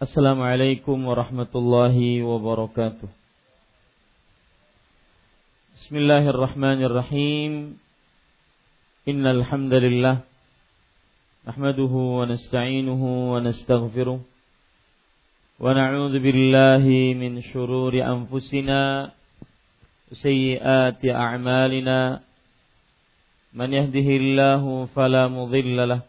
Assalamualaikum warahmatullahi wabarakatuh. Bismillahirrahmanirrahim. Innal alhamdulillah. nahmaduhu wa nasta'inuhu wa nastaghfiruh wa na'udzu billahi min a'malina. Man yahdihillahu fala mudilla lahu.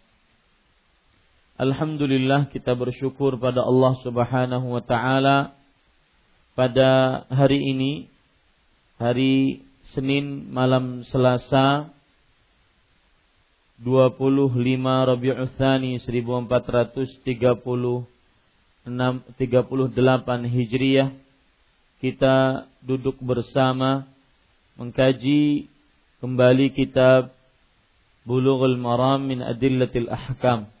Alhamdulillah kita bersyukur pada Allah Subhanahu wa taala pada hari ini hari Senin malam Selasa 25 Rabiul Tsani 1436 38 Hijriah. Kita duduk bersama mengkaji kembali kitab Bulughul Maram min Adillatil Ahkam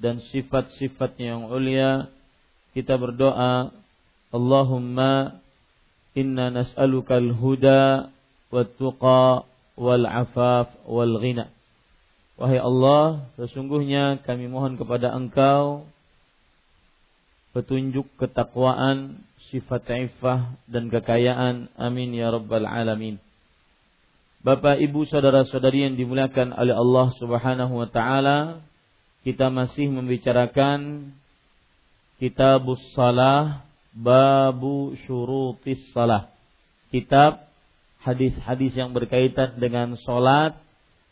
dan sifat-sifatnya yang ulia kita berdoa Allahumma inna nas'aluka al-huda wa tuqa wal afaf wal ghina Wahai Allah, sesungguhnya kami mohon kepada Engkau petunjuk ketakwaan, sifat ifah dan kekayaan. Amin ya rabbal alamin. Bapak, Ibu, saudara-saudari yang dimuliakan oleh Allah Subhanahu wa taala, kita masih membicarakan Kitabus Salah Babu Syurutis Salah. Kitab hadis-hadis yang berkaitan dengan salat,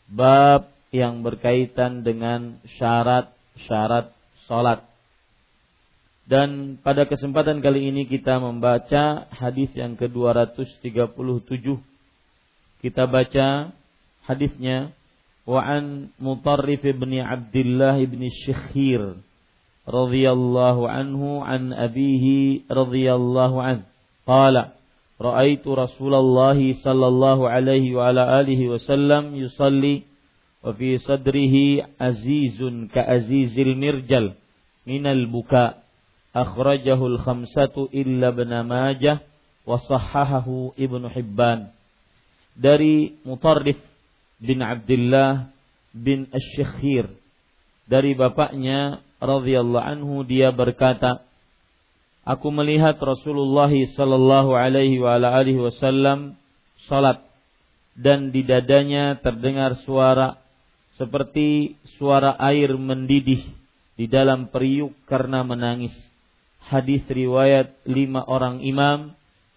bab yang berkaitan dengan syarat-syarat salat. Dan pada kesempatan kali ini kita membaca hadis yang ke-237. Kita baca hadisnya وعن مطرف بن عبد الله بن الشخير رضي الله عنه عن أبيه رضي الله عنه قال رأيت رسول الله صلى الله عليه وعلى آله وسلم يصلي وفي صدره عزيز كأزيز المرجل من البكاء أخرجه الخمسة إلا ابن ماجه وصححه ابن حبان dari Mutarrif bin Abdullah bin Asy-Syakhir dari bapaknya radhiyallahu anhu dia berkata Aku melihat Rasulullah sallallahu alaihi wa alihi wasallam salat dan di dadanya terdengar suara seperti suara air mendidih di dalam periuk karena menangis. Hadis riwayat lima orang imam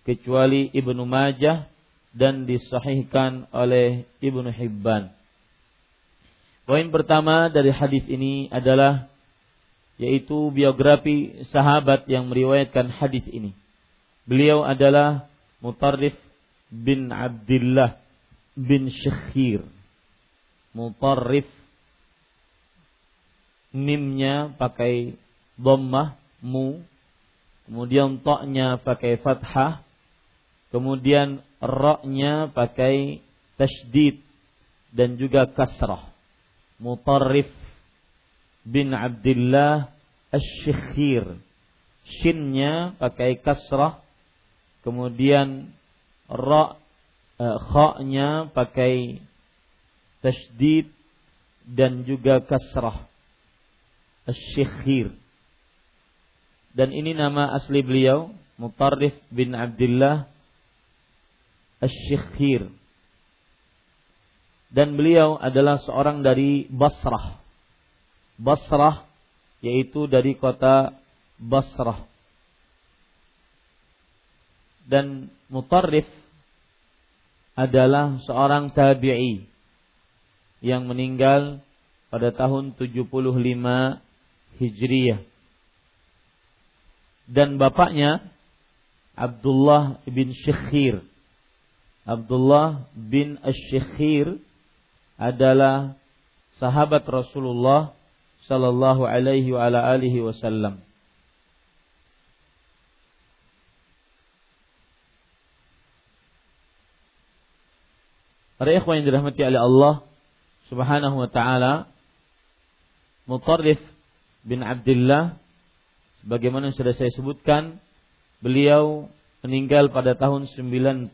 kecuali Ibnu Majah dan disahihkan oleh Ibnu Hibban. Poin pertama dari hadis ini adalah yaitu biografi sahabat yang meriwayatkan hadis ini. Beliau adalah Mutarrif bin Abdullah bin Syekhir. Mutarrif mimnya pakai dhammah mu kemudian toknya pakai fathah kemudian roknya pakai tasydid dan juga kasrah. Mutarrif bin Abdullah Asy-Syekhir shinnya pakai kasrah. Kemudian ra eh, kha-nya pakai tasydid dan juga kasrah. Asy-Syekhir dan ini nama asli beliau Mutarrif bin Abdullah Asy-Syekhir dan beliau adalah seorang dari Basrah. Basrah yaitu dari kota Basrah. Dan Mutarrif adalah seorang tabi'i yang meninggal pada tahun 75 Hijriyah. Dan bapaknya Abdullah bin Syekhir. Abdullah bin Asy-Syekhir adalah sahabat Rasulullah sallallahu alaihi wa ala alihi wasallam. Para ikhwan yang dirahmati oleh Allah Subhanahu wa taala, Mutarrif bin Abdullah Bagaimana sudah saya sebutkan, beliau meninggal pada tahun 95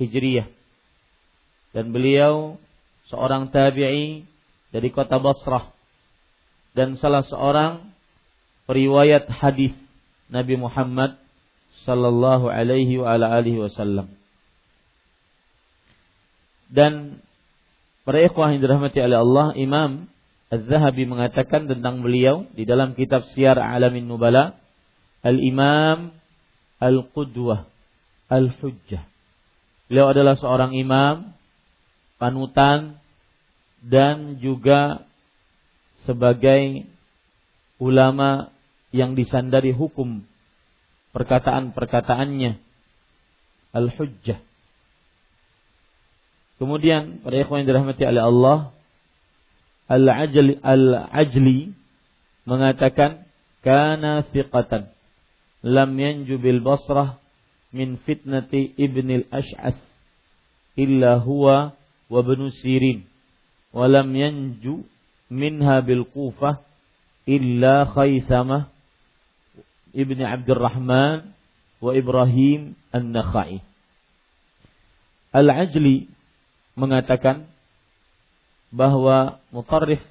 Hijriyah. Dan beliau seorang tabi'i dari kota Basrah dan salah seorang periwayat hadis Nabi Muhammad sallallahu alaihi wa ala alihi wasallam. Dan para ikhwah yang dirahmati oleh Allah, Imam Az-Zahabi mengatakan tentang beliau di dalam kitab Syiar Alamin Nubala, Al-Imam Al-Qudwah Al-Hujjah. Beliau adalah seorang imam, panutan dan juga sebagai ulama yang disandari hukum perkataan-perkataannya al-hujjah. Kemudian pada ikhwan yang dirahmati oleh Allah, Al-Ajli Al-Ajli mengatakan kana thiqatan lam yanju bil Basrah min fitnati Ibn al-Ash'ath illa huwa wa Ibn Sirin wa lam yanju minha bil Kufah illa Khaythamah Ibn Abdurrahman wa Ibrahim An-Nakhai. Al-Ajli mengatakan bahwa Mutarrif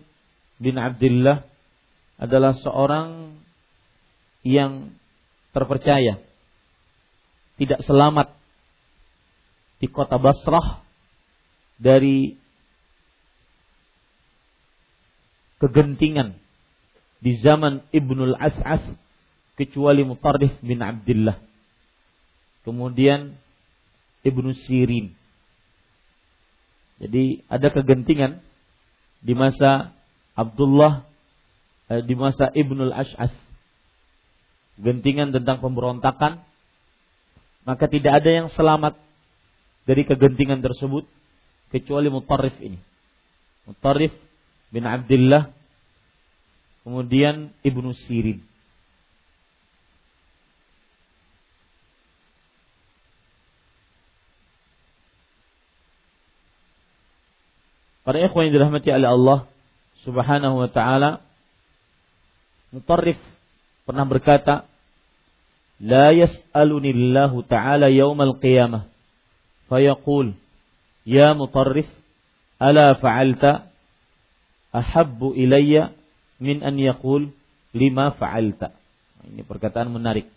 bin Abdullah adalah seorang yang terpercaya tidak selamat di kota Basrah dari kegentingan di zaman Ibnul As'as kecuali Mutarrif bin Abdullah. Kemudian Ibnu Sirin. Jadi ada kegentingan di masa Abdullah eh, di masa Ibnul Ash'as gentingan tentang pemberontakan maka tidak ada yang selamat dari kegentingan tersebut kecuali Mutarrif ini. Mutarrif bin Abdullah kemudian Ibnu Sirin. Para ikhwan yang dirahmati oleh Allah Subhanahu wa taala Mutarrif pernah berkata La yas'aluni Allah taala yaumal qiyamah. Fayaqul ya Mutarrif ala fa'alta? Ahabbu ilayya min an yaqul lima fa'alta. Ini perkataan menarik.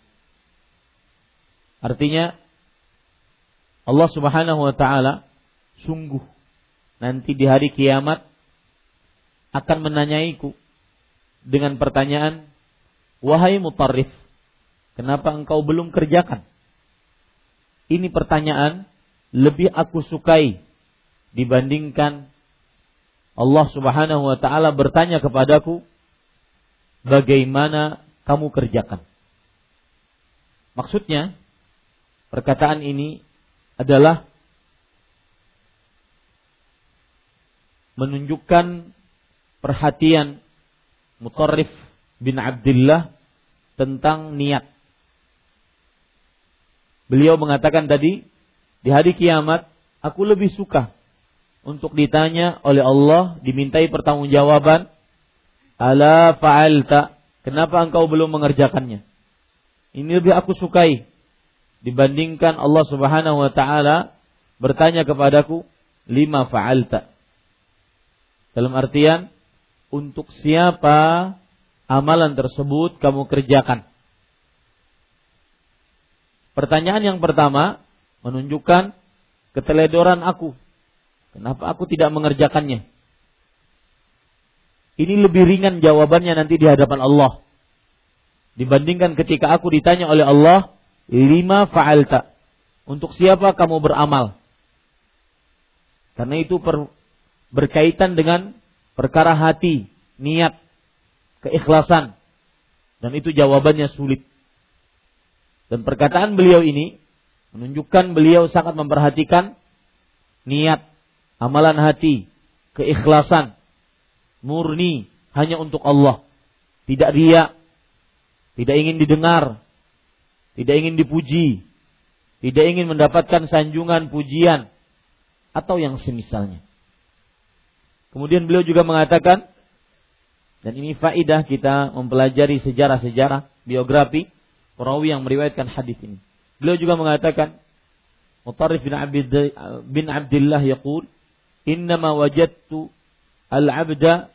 Artinya Allah Subhanahu wa taala sungguh nanti di hari kiamat akan menanyaiku dengan pertanyaan, "Wahai mutarrif, kenapa engkau belum kerjakan?" Ini pertanyaan lebih aku sukai dibandingkan Allah Subhanahu wa taala bertanya kepadaku, bagaimana kamu kerjakan. Maksudnya, perkataan ini adalah menunjukkan perhatian Mutarrif bin Abdullah tentang niat. Beliau mengatakan tadi, di hari kiamat, aku lebih suka untuk ditanya oleh Allah, dimintai pertanggungjawaban, ala fa'alta, kenapa engkau belum mengerjakannya? Ini lebih aku sukai dibandingkan Allah Subhanahu wa taala bertanya kepadaku, lima fa'alta. Dalam artian untuk siapa amalan tersebut kamu kerjakan. Pertanyaan yang pertama menunjukkan keteledoran aku. Kenapa aku tidak mengerjakannya? Ini lebih ringan jawabannya nanti di hadapan Allah. Dibandingkan ketika aku ditanya oleh Allah, lima fa'alta. Untuk siapa kamu beramal? Karena itu berkaitan dengan perkara hati, niat, keikhlasan. Dan itu jawabannya sulit. Dan perkataan beliau ini menunjukkan beliau sangat memperhatikan niat, amalan hati, keikhlasan, murni hanya untuk Allah. Tidak dia, tidak ingin didengar, tidak ingin dipuji, tidak ingin mendapatkan sanjungan, pujian, atau yang semisalnya. Kemudian beliau juga mengatakan, dan ini faidah kita mempelajari sejarah-sejarah biografi perawi yang meriwayatkan hadis ini. Beliau juga mengatakan, Mutarrif bin, Abid, bin Abdullah yaqul, "Innama wajadtu al-'abda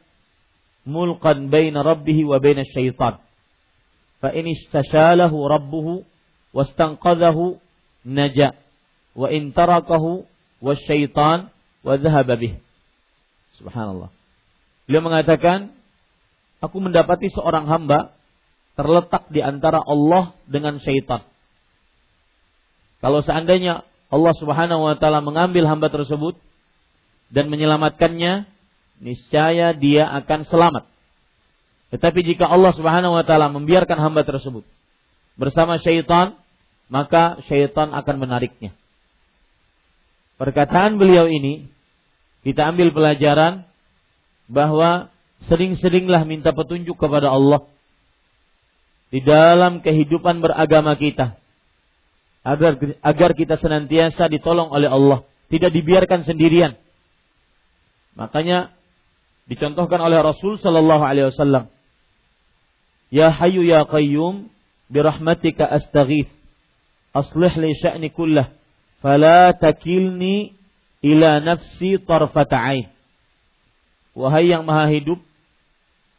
mulqan baina rabbih wa baina syaitan." Fa in istashalahu rabbuhu wastanqadhahu naja wa in tarakahu wasyaitan wa dhahaba bih. Subhanallah. Beliau mengatakan, aku mendapati seorang hamba terletak di antara Allah dengan syaitan. Kalau seandainya Allah Subhanahu wa taala mengambil hamba tersebut dan menyelamatkannya, niscaya dia akan selamat. Tetapi jika Allah Subhanahu wa taala membiarkan hamba tersebut bersama syaitan, maka syaitan akan menariknya. Perkataan beliau ini kita ambil pelajaran bahwa sering-seringlah minta petunjuk kepada Allah di dalam kehidupan beragama kita agar agar kita senantiasa ditolong oleh Allah, tidak dibiarkan sendirian. Makanya dicontohkan oleh Rasul sallallahu alaihi wasallam. Ya Hayyu ya Qayyum birahmatika astaghith. Aslih li sya'ni kullah fala takilni ila nafsi tarfata ain. Wahai yang maha hidup,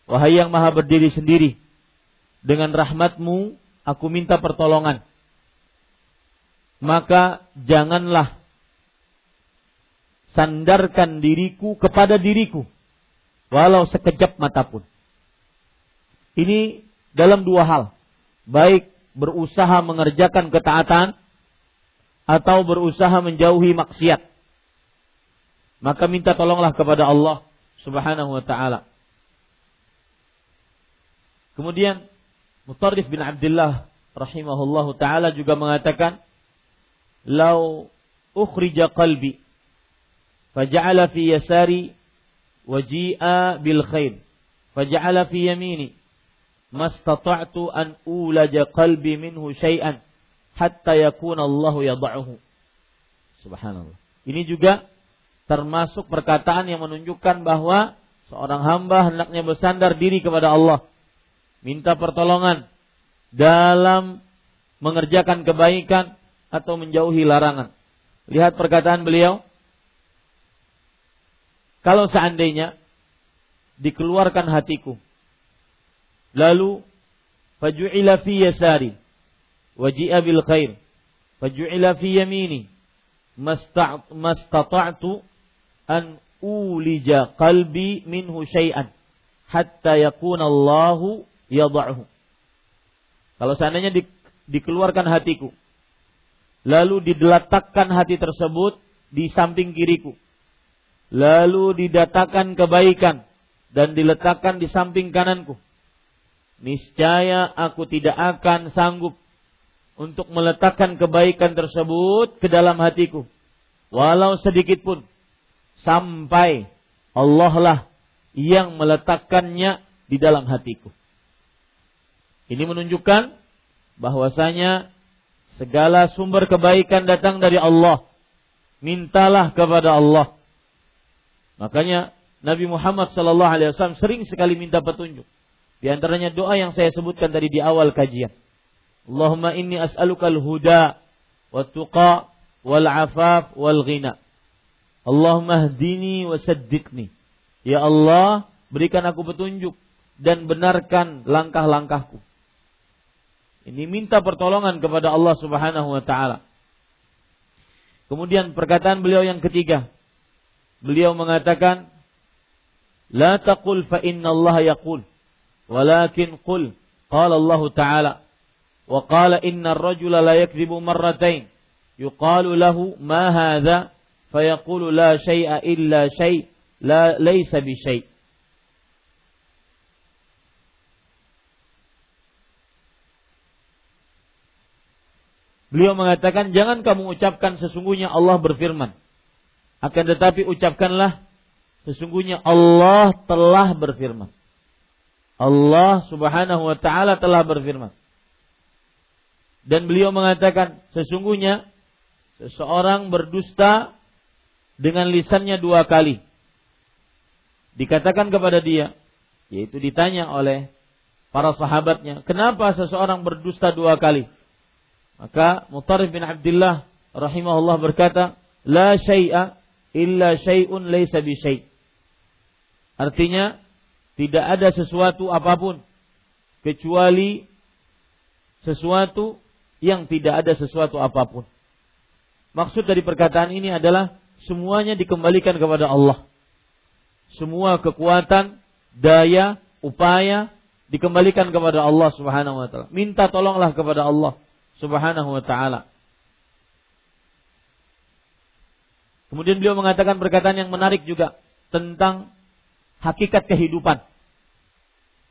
wahai yang maha berdiri sendiri, dengan rahmatmu aku minta pertolongan. Maka janganlah sandarkan diriku kepada diriku, walau sekejap mata pun. Ini dalam dua hal, baik berusaha mengerjakan ketaatan atau berusaha menjauhi maksiat maka minta tolonglah kepada Allah Subhanahu wa taala. Kemudian Mutarrif bin Abdullah rahimahullahu taala juga mengatakan, "Lau ukhrija qalbi faja'ala fi yasari waji'a bil khair faja'ala fi yamini mastata'tu an ulaja qalbi minhu syai'an hatta yakuna Allah yad'uhu." Subhanallah. Ini juga termasuk perkataan yang menunjukkan bahwa seorang hamba hendaknya bersandar diri kepada Allah, minta pertolongan dalam mengerjakan kebaikan atau menjauhi larangan. Lihat perkataan beliau. Kalau seandainya dikeluarkan hatiku, lalu faju'ila fi yasari, waji'a bil khair, faju'ila fi yamini, mastata'tu an ulija qalbi minhu syai'an hatta yakuna Allahu yad'ahu. Kalau seandainya di, dikeluarkan hatiku, lalu diletakkan hati tersebut di samping kiriku, lalu didatakan kebaikan dan diletakkan di samping kananku, niscaya aku tidak akan sanggup untuk meletakkan kebaikan tersebut ke dalam hatiku walau sedikit pun sampai Allah lah yang meletakkannya di dalam hatiku. Ini menunjukkan bahwasanya segala sumber kebaikan datang dari Allah. Mintalah kepada Allah. Makanya Nabi Muhammad sallallahu alaihi wasallam sering sekali minta petunjuk. Di antaranya doa yang saya sebutkan tadi di awal kajian. Allahumma inni as'aluka al-huda wa tuqa wal afaf wal ghina. Allahumma hdini wa saddiqni. Ya Allah, berikan aku petunjuk dan benarkan langkah-langkahku. Ini minta pertolongan kepada Allah Subhanahu wa taala. Kemudian perkataan beliau yang ketiga. Beliau mengatakan, "La taqul fa inna Allah yaqul, walakin qul qala Allah Ta'ala." Wa qala inna ar-rajula la yakdzibu marratain. Yuqalu lahu ma hadha fayaqulu la syai'a illa syai' la laysa bi syai'. Beliau mengatakan jangan kamu ucapkan sesungguhnya Allah berfirman. Akan tetapi ucapkanlah sesungguhnya Allah telah berfirman. Allah Subhanahu wa taala telah berfirman. Dan beliau mengatakan sesungguhnya seseorang berdusta dengan lisannya dua kali. Dikatakan kepada dia, yaitu ditanya oleh para sahabatnya, kenapa seseorang berdusta dua kali? Maka Mutarif bin Abdullah rahimahullah berkata, La syai'a illa syai'un laysa bi syai'. Artinya, tidak ada sesuatu apa pun kecuali sesuatu yang tidak ada sesuatu apa pun. Maksud dari perkataan ini adalah semuanya dikembalikan kepada Allah. Semua kekuatan, daya, upaya dikembalikan kepada Allah Subhanahu wa taala. Minta tolonglah kepada Allah Subhanahu wa taala. Kemudian beliau mengatakan perkataan yang menarik juga tentang hakikat kehidupan.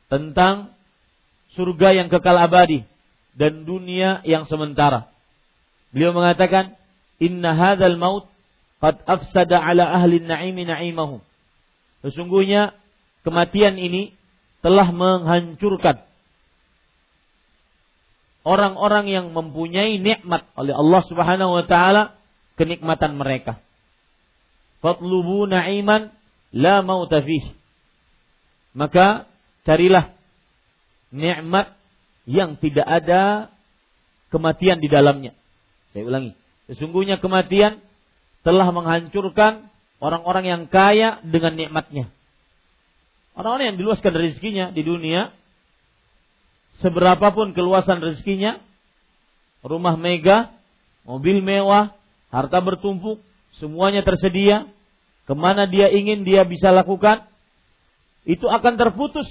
Tentang surga yang kekal abadi dan dunia yang sementara. Beliau mengatakan, "Inna hadzal maut qad afsada ala ahli na'imi na'imahum." Sesungguhnya kematian ini telah menghancurkan orang-orang yang mempunyai nikmat oleh Allah Subhanahu wa taala kenikmatan mereka. Fatlubu na'iman la mauta Maka carilah nikmat yang tidak ada kematian di dalamnya. Saya ulangi. Sesungguhnya kematian telah menghancurkan orang-orang yang kaya dengan nikmatnya. Orang-orang yang diluaskan rezekinya di dunia seberapapun keluasan rezekinya, rumah mega, mobil mewah, harta bertumpuk, semuanya tersedia, ke mana dia ingin dia bisa lakukan, itu akan terputus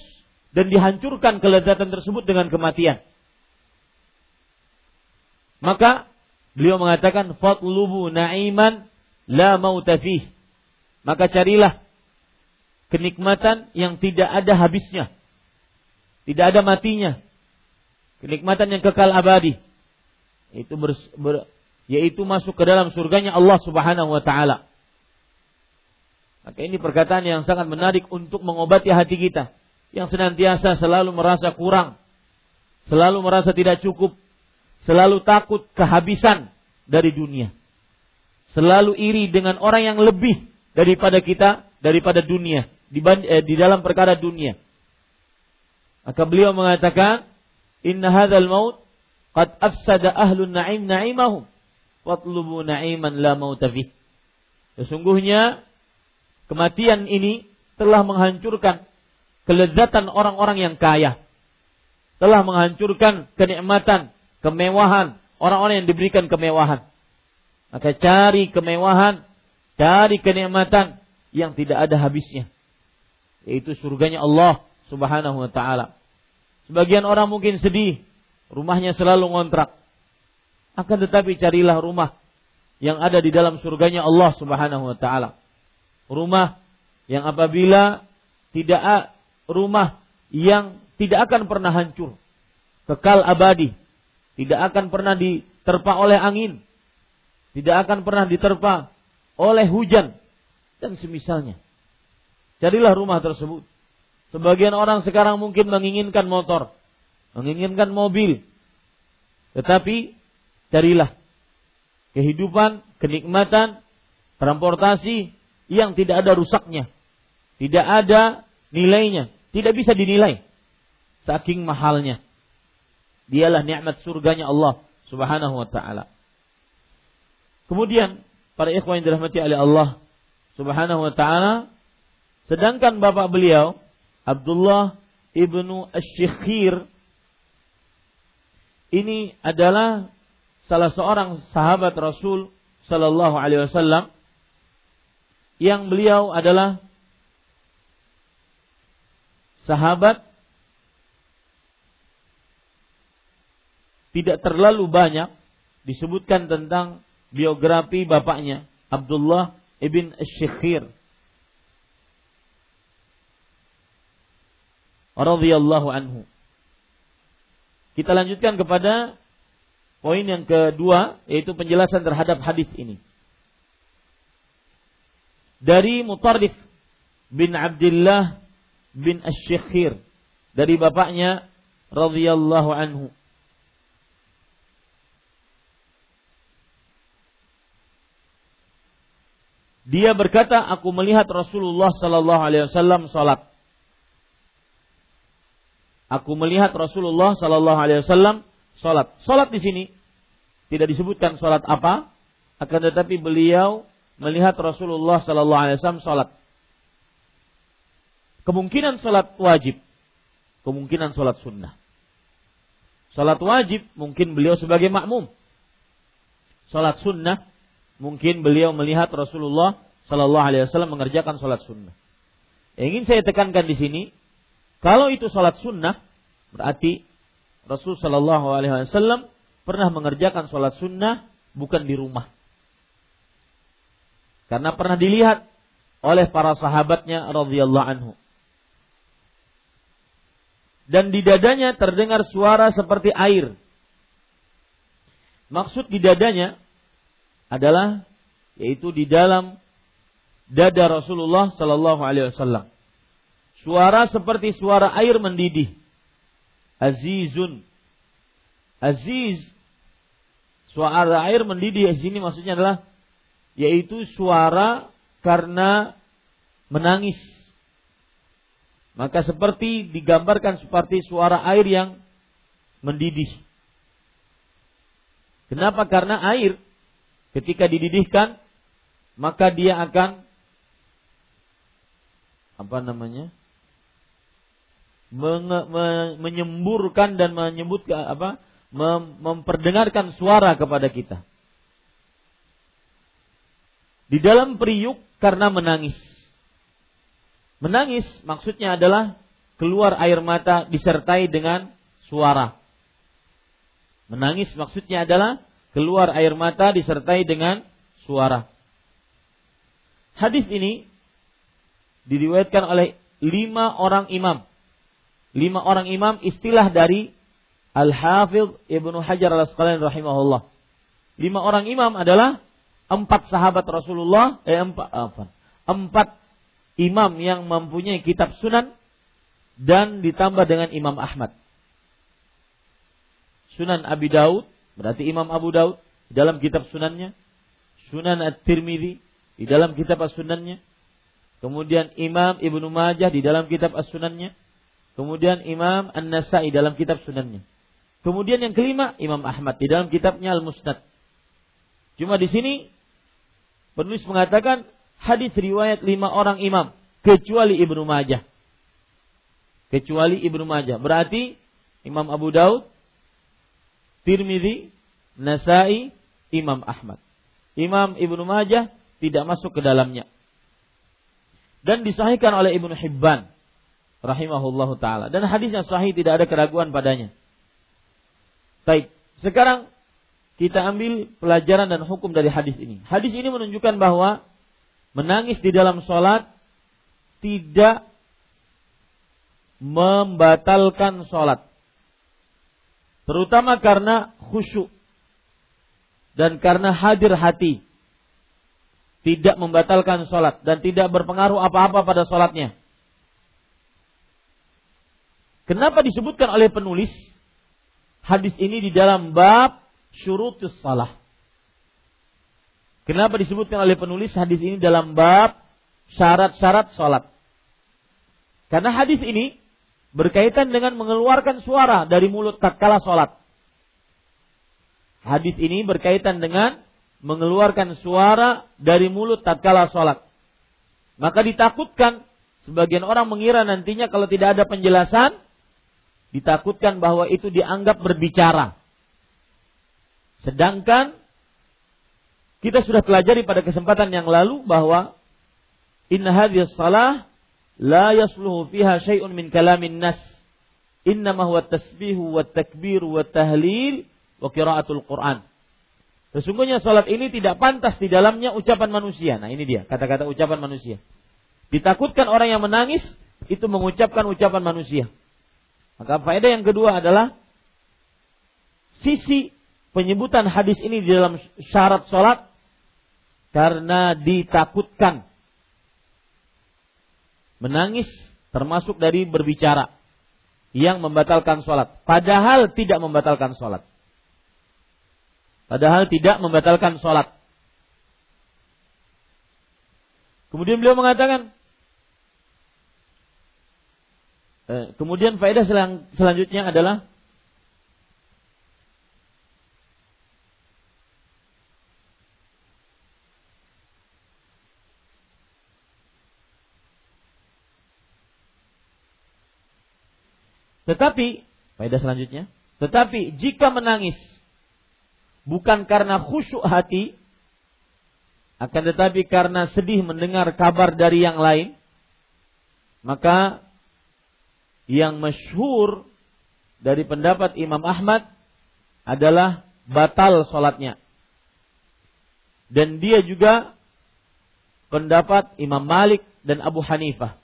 dan dihancurkan kelezatan tersebut dengan kematian. Maka beliau mengatakan fatlubu na'iman la mautafih. Maka carilah kenikmatan yang tidak ada habisnya. Tidak ada matinya kenikmatan yang kekal abadi itu ber, ber, yaitu masuk ke dalam surganya Allah Subhanahu wa taala. Maka ini perkataan yang sangat menarik untuk mengobati hati kita yang senantiasa selalu merasa kurang, selalu merasa tidak cukup, selalu takut kehabisan dari dunia. Selalu iri dengan orang yang lebih daripada kita, daripada dunia, di, eh, di dalam perkara dunia. Maka beliau mengatakan, Inna hadzal maut qad afsada ahlun na'im na'imahum watlubu na'iman la mauta fih. Sesungguhnya kematian ini telah menghancurkan kelezatan orang-orang yang kaya. Telah menghancurkan kenikmatan, kemewahan orang-orang yang diberikan kemewahan. Maka cari kemewahan, cari kenikmatan yang tidak ada habisnya. Yaitu surganya Allah Subhanahu wa taala. Sebagian orang mungkin sedih, rumahnya selalu ngontrak. Akan tetapi carilah rumah yang ada di dalam surganya Allah Subhanahu wa taala. Rumah yang apabila tidak rumah yang tidak akan pernah hancur, kekal abadi, tidak akan pernah diterpa oleh angin, tidak akan pernah diterpa oleh hujan dan semisalnya. Carilah rumah tersebut. Sebagian orang sekarang mungkin menginginkan motor, menginginkan mobil. Tetapi carilah kehidupan, kenikmatan, transportasi yang tidak ada rusaknya. Tidak ada nilainya, tidak bisa dinilai saking mahalnya. Dialah nikmat surganya Allah Subhanahu wa taala. Kemudian para ikhwan yang dirahmati oleh Allah Subhanahu wa taala sedangkan bapak beliau Abdullah ibnu Asy-Syikhir ini adalah salah seorang sahabat Rasul sallallahu alaihi wasallam yang beliau adalah sahabat tidak terlalu banyak disebutkan tentang biografi bapaknya Abdullah ibn Syekhir radhiyallahu anhu. Kita lanjutkan kepada poin yang kedua yaitu penjelasan terhadap hadis ini. Dari Mutarrif bin Abdullah bin Asy-Syekhir dari bapaknya radhiyallahu anhu. Dia berkata, aku melihat Rasulullah Sallallahu Alaihi Wasallam salat. Aku melihat Rasulullah Sallallahu Alaihi Wasallam salat. Salat di sini tidak disebutkan salat apa, akan tetapi beliau melihat Rasulullah Sallallahu Alaihi Wasallam salat. Kemungkinan salat wajib, kemungkinan salat sunnah. Salat wajib mungkin beliau sebagai makmum. Salat sunnah mungkin beliau melihat Rasulullah Sallallahu Alaihi Wasallam mengerjakan salat sunnah. Ingin saya tekankan di sini, kalau itu salat sunnah, berarti Rasul Sallallahu Alaihi Wasallam pernah mengerjakan salat sunnah bukan di rumah. Karena pernah dilihat oleh para sahabatnya radhiyallahu anhu dan di dadanya terdengar suara seperti air. Maksud di dadanya adalah yaitu di dalam dada Rasulullah Sallallahu Alaihi Wasallam. Suara seperti suara air mendidih. Azizun. Aziz. Suara air mendidih di sini maksudnya adalah yaitu suara karena menangis maka seperti digambarkan seperti suara air yang mendidih. Kenapa? Karena air ketika dididihkan maka dia akan apa namanya? Menge, me, menyemburkan dan menyebut apa? Mem, memperdengarkan suara kepada kita. Di dalam periuk karena menangis. Menangis maksudnya adalah keluar air mata disertai dengan suara. Menangis maksudnya adalah keluar air mata disertai dengan suara. Hadis ini diriwayatkan oleh lima orang imam. Lima orang imam istilah dari Al-Hafidh Ibnu Hajar Al-Asqalani rahimahullah. Lima orang imam adalah empat sahabat Rasulullah, eh, empat, apa, empat imam yang mempunyai kitab sunan dan ditambah dengan Imam Ahmad. Sunan Abi Daud, berarti Imam Abu Daud dalam kitab sunannya. Sunan At-Tirmidzi di dalam kitab as-sunannya. Kemudian Imam Ibnu Majah di dalam kitab as-sunannya. Kemudian Imam An-Nasai dalam kitab sunannya. Kemudian yang kelima Imam Ahmad di dalam kitabnya Al-Musnad. Cuma di sini penulis mengatakan hadis riwayat lima orang imam kecuali Ibnu Majah. Kecuali Ibnu Majah. Berarti Imam Abu Daud, Tirmidzi, Nasai, Imam Ahmad. Imam Ibnu Majah tidak masuk ke dalamnya. Dan disahihkan oleh Ibnu Hibban rahimahullahu taala. Dan hadisnya sahih tidak ada keraguan padanya. Baik, sekarang kita ambil pelajaran dan hukum dari hadis ini. Hadis ini menunjukkan bahwa menangis di dalam sholat tidak membatalkan sholat. Terutama karena khusyuk dan karena hadir hati. Tidak membatalkan sholat dan tidak berpengaruh apa-apa pada sholatnya. Kenapa disebutkan oleh penulis hadis ini di dalam bab syurutus salah? Kenapa disebutkan oleh penulis hadis ini dalam bab syarat-syarat sholat? Karena hadis ini berkaitan dengan mengeluarkan suara dari mulut tatkala sholat. Hadis ini berkaitan dengan mengeluarkan suara dari mulut tatkala sholat. Maka ditakutkan sebagian orang mengira nantinya kalau tidak ada penjelasan, ditakutkan bahwa itu dianggap berbicara. Sedangkan kita sudah pelajari pada kesempatan yang lalu bahwa inna hadhihi salah la yasluhu fiha syai'un min kalamin nas. Innama huwa tasbihu wa takbir wa tahlil wa qiraatul Quran. Sesungguhnya salat ini tidak pantas di dalamnya ucapan manusia. Nah ini dia kata-kata ucapan manusia. Ditakutkan orang yang menangis itu mengucapkan ucapan manusia. Maka faedah yang kedua adalah sisi penyebutan hadis ini di dalam syarat salat karena ditakutkan menangis termasuk dari berbicara yang membatalkan sholat. Padahal tidak membatalkan sholat. Padahal tidak membatalkan sholat. Kemudian beliau mengatakan, eh, kemudian faedah selang, selanjutnya adalah Tetapi, faedah selanjutnya, tetapi jika menangis bukan karena khusyuk hati, akan tetapi karena sedih mendengar kabar dari yang lain, maka yang masyhur dari pendapat Imam Ahmad adalah batal sholatnya. Dan dia juga pendapat Imam Malik dan Abu Hanifah.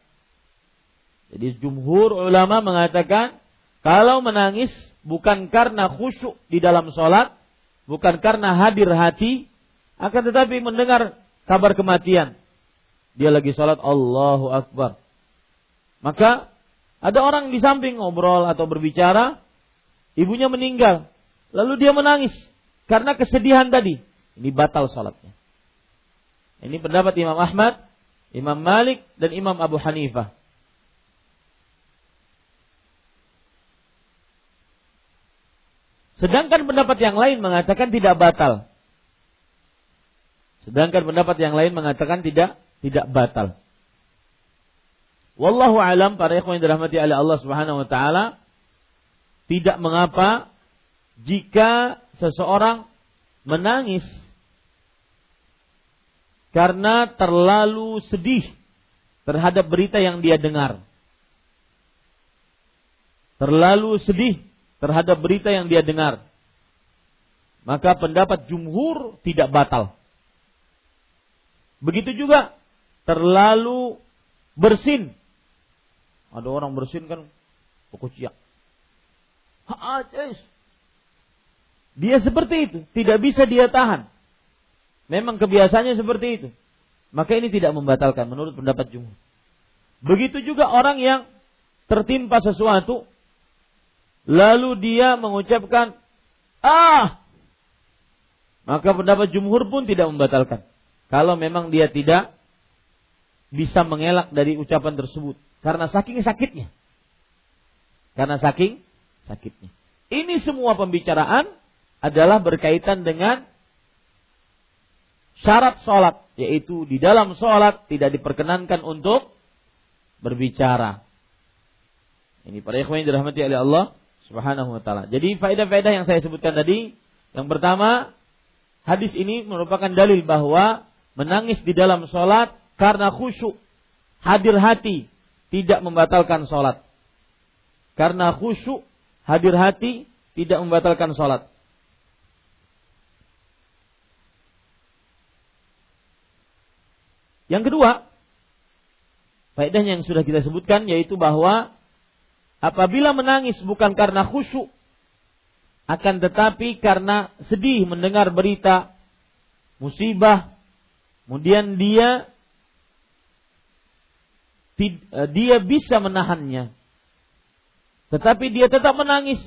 Jadi jumhur ulama mengatakan kalau menangis bukan karena khusyuk di dalam sholat, bukan karena hadir hati, akan tetapi mendengar kabar kematian. Dia lagi sholat Allahu Akbar. Maka ada orang di samping ngobrol atau berbicara, ibunya meninggal. Lalu dia menangis karena kesedihan tadi. Ini batal sholatnya. Ini pendapat Imam Ahmad, Imam Malik, dan Imam Abu Hanifah. Sedangkan pendapat yang lain mengatakan tidak batal. Sedangkan pendapat yang lain mengatakan tidak tidak batal. Wallahu alam para ikhwan yang dirahmati oleh Allah Subhanahu wa taala tidak mengapa jika seseorang menangis karena terlalu sedih terhadap berita yang dia dengar. Terlalu sedih terhadap berita yang dia dengar. Maka pendapat jumhur tidak batal. Begitu juga terlalu bersin. Ada orang bersin kan pokok. Dia seperti itu, tidak bisa dia tahan. Memang kebiasaannya seperti itu. Maka ini tidak membatalkan menurut pendapat jumhur. Begitu juga orang yang tertimpa sesuatu Lalu dia mengucapkan ah. Maka pendapat jumhur pun tidak membatalkan. Kalau memang dia tidak bisa mengelak dari ucapan tersebut karena saking sakitnya. Karena saking sakitnya. Ini semua pembicaraan adalah berkaitan dengan syarat sholat, yaitu di dalam sholat tidak diperkenankan untuk berbicara. Ini para ikhwan yang dirahmati oleh Allah Subhanahu wa taala. Jadi faedah-faedah yang saya sebutkan tadi, yang pertama, hadis ini merupakan dalil bahwa menangis di dalam sholat karena khusyuk, hadir hati, tidak membatalkan sholat. Karena khusyuk, hadir hati, tidak membatalkan sholat. Yang kedua, faedahnya yang sudah kita sebutkan yaitu bahwa apabila menangis bukan karena khusyuk akan tetapi karena sedih mendengar berita musibah kemudian dia dia bisa menahannya. Tetapi dia tetap menangis.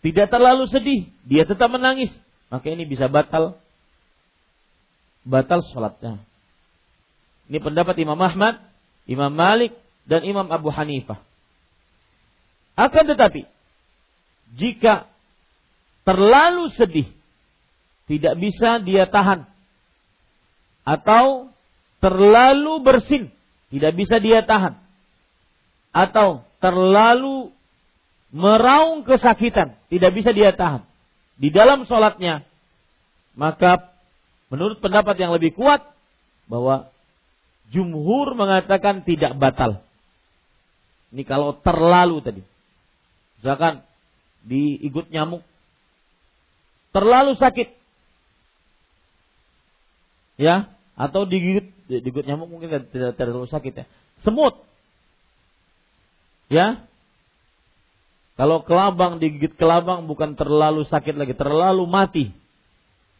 Tidak terlalu sedih. Dia tetap menangis. Maka ini bisa batal. Batal sholatnya. Ini pendapat Imam Ahmad Imam Malik dan Imam Abu Hanifah. Akan tetapi, jika terlalu sedih, tidak bisa dia tahan, atau terlalu bersin, tidak bisa dia tahan, atau terlalu meraung kesakitan, tidak bisa dia tahan di dalam sholatnya, maka menurut pendapat yang lebih kuat bahwa jumhur mengatakan tidak batal. Ini kalau terlalu tadi. Misalkan diikut nyamuk terlalu sakit. Ya, atau digigit digigit nyamuk mungkin tidak terlalu sakit ya. Semut. Ya. Kalau kelabang digigit kelabang bukan terlalu sakit lagi, terlalu mati.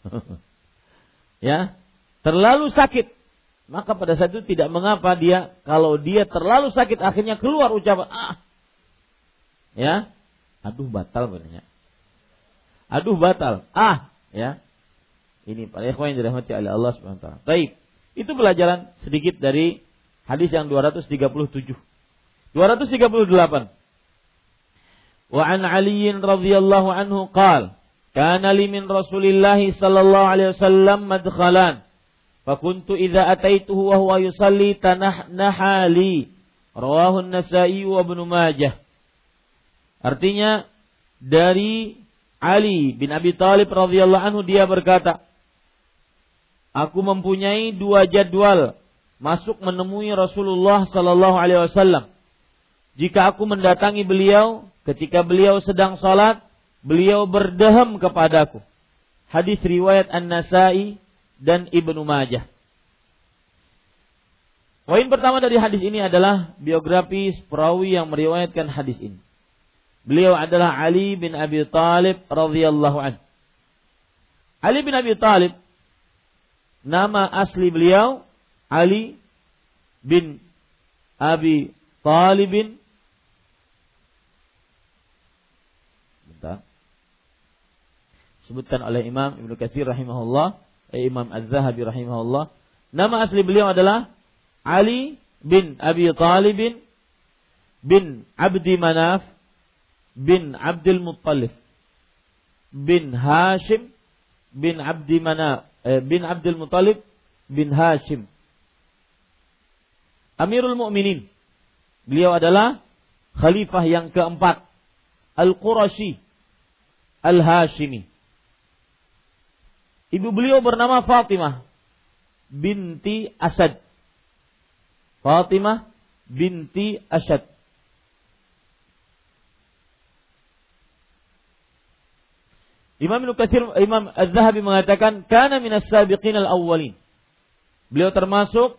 ya, terlalu sakit. Maka pada saat itu tidak mengapa dia kalau dia terlalu sakit akhirnya keluar ucapan ah Ya. Aduh batal banyak. Aduh batal. Ah, ya. Ini para ikhwan yang dirahmati oleh Allah Subhanahu wa taala. Baik. Itu pelajaran sedikit dari hadis yang 237. 238. Wa an Ali radhiyallahu anhu qala kana li min Rasulillah sallallahu alaihi wasallam madkhalan fakuntu idza ataituhu wa huwa yusalli tanahnaha li rawahu an-Nasa'i wa Ibnu Majah Artinya dari Ali bin Abi Thalib radhiyallahu anhu dia berkata, Aku mempunyai dua jadwal masuk menemui Rasulullah sallallahu alaihi wasallam. Jika aku mendatangi beliau ketika beliau sedang salat, beliau berdehem kepadaku. Hadis riwayat An-Nasai dan Ibnu Majah. Poin pertama dari hadis ini adalah biografi perawi yang meriwayatkan hadis ini. Beliau adalah Ali bin Abi Talib radhiyallahu an. Ali bin Abi Talib nama asli beliau Ali bin Abi Talibin Bentar. Sebutkan oleh Imam Ibnu Katsir rahimahullah, eh, Imam Az-Zahabi rahimahullah. Nama asli beliau adalah Ali bin Abi Talibin bin Abdi Manaf bin Abdul Muttalib bin Hashim bin Abdi Mana eh, bin Abdul Muttalib bin Hashim. Amirul Mukminin beliau adalah khalifah yang keempat. Al-Qurashi Al-Hashimi. Ibu beliau bernama Fatimah binti Asad. Fatimah binti Asad Imam Ibnu Imam Az-Zahabi mengatakan kana minas sabiqin al-awwalin. Beliau termasuk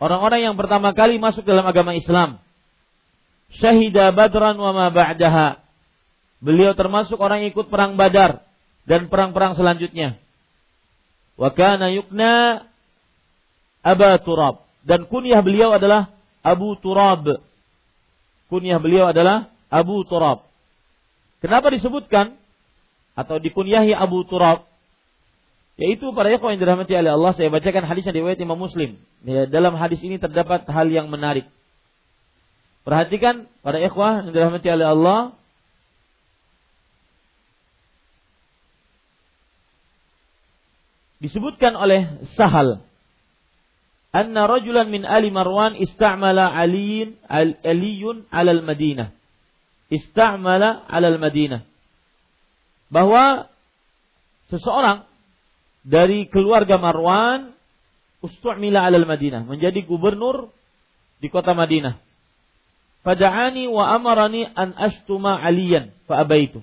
orang-orang yang pertama kali masuk dalam agama Islam. Syahida Badran wa ma ba'daha. Beliau termasuk orang yang ikut perang Badar dan perang-perang selanjutnya. Wa kana yukna Aba Turab dan kunyah beliau adalah Abu Turab. Kunyah beliau adalah Abu Turab. Kenapa disebutkan atau dikunyahi Abu Turab? Yaitu para ikhwan yang dirahmati oleh Allah, saya bacakan hadis yang riwayat Imam Muslim. Ya, dalam hadis ini terdapat hal yang menarik. Perhatikan para ikhwah yang dirahmati oleh Allah, disebutkan oleh Sahal anna rajulan min ali Marwan istamala aliyin aliyun alal Madinah istamala alal Madinah. Bahwa seseorang dari keluarga Marwan ustu'mila alal Madinah, menjadi gubernur di kota Madinah. Fada'ani wa amarani an ashtuma aliyan fa abaitu.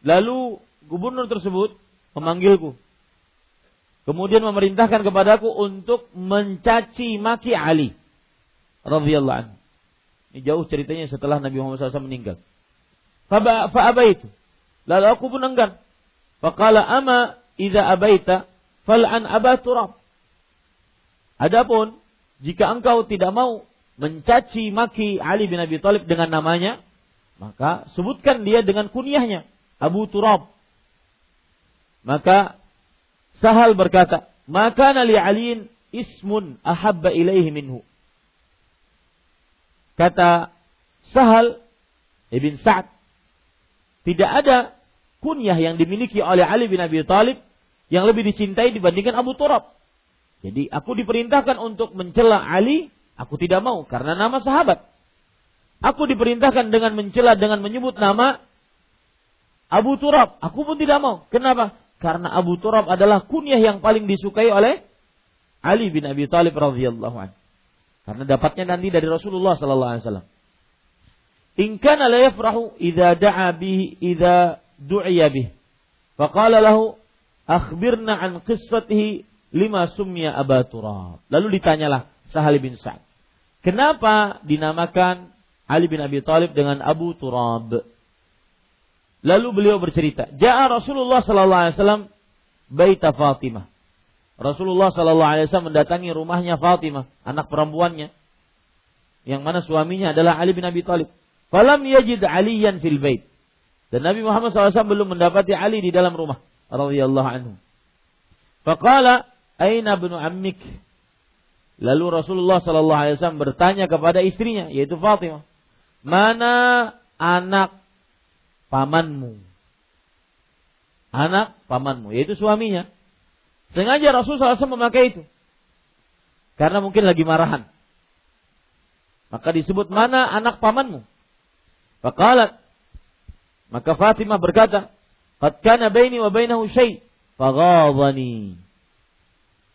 Lalu gubernur tersebut memanggilku. Kemudian memerintahkan kepadaku untuk mencaci maki Ali radhiyallahu anhu. Ini jauh ceritanya setelah Nabi Muhammad SAW meninggal. Fa'aba itu. Lalu aku pun enggan. Faqala ama idza abaita fal'an aba turab. Adapun jika engkau tidak mau mencaci maki Ali bin Abi Thalib dengan namanya, maka sebutkan dia dengan kunyahnya Abu Turab. Maka Sahal berkata, "Maka nali Aliin ismun ahabba ilaihi minhu." Kata Sahal ibn Sa'ad, tidak ada kunyah yang dimiliki oleh Ali bin Abi Thalib yang lebih dicintai dibandingkan Abu Turab. Jadi aku diperintahkan untuk mencela Ali, aku tidak mau karena nama sahabat. Aku diperintahkan dengan mencela dengan menyebut nama Abu Turab, aku pun tidak mau. Kenapa? Karena Abu Turab adalah kunyah yang paling disukai oleh Ali bin Abi Thalib radhiyallahu anhu. Karena dapatnya nanti dari Rasulullah sallallahu alaihi wasallam. In kana la yafrahu idza da'a bihi idza du'iya bihi. Faqala lahu akhbirna an qissatihi lima sumya Aba Turab. Lalu ditanyalah Sahal bin Sa'ad. Kenapa dinamakan Ali bin Abi Thalib dengan Abu Turab? Lalu beliau bercerita, "Ja'a Rasulullah sallallahu alaihi wasallam baita Fatimah." Rasulullah sallallahu alaihi wasallam mendatangi rumahnya Fatimah, anak perempuannya. Yang mana suaminya adalah Ali bin Abi Thalib. Falam yajid Aliyan fil bait. Dan Nabi Muhammad SAW belum mendapati Ali di dalam rumah radhiyallahu anhu. Faqala aina ibnu ammik? Lalu Rasulullah sallallahu alaihi wasallam bertanya kepada istrinya yaitu Fatimah, "Mana anak pamanmu. Anak pamanmu, yaitu suaminya. Sengaja Rasul SAW memakai itu. Karena mungkin lagi marahan. Maka disebut mana anak pamanmu. Faqalat. Maka Fatimah berkata, Qad kana baini wa bainahu syai' faghadhani.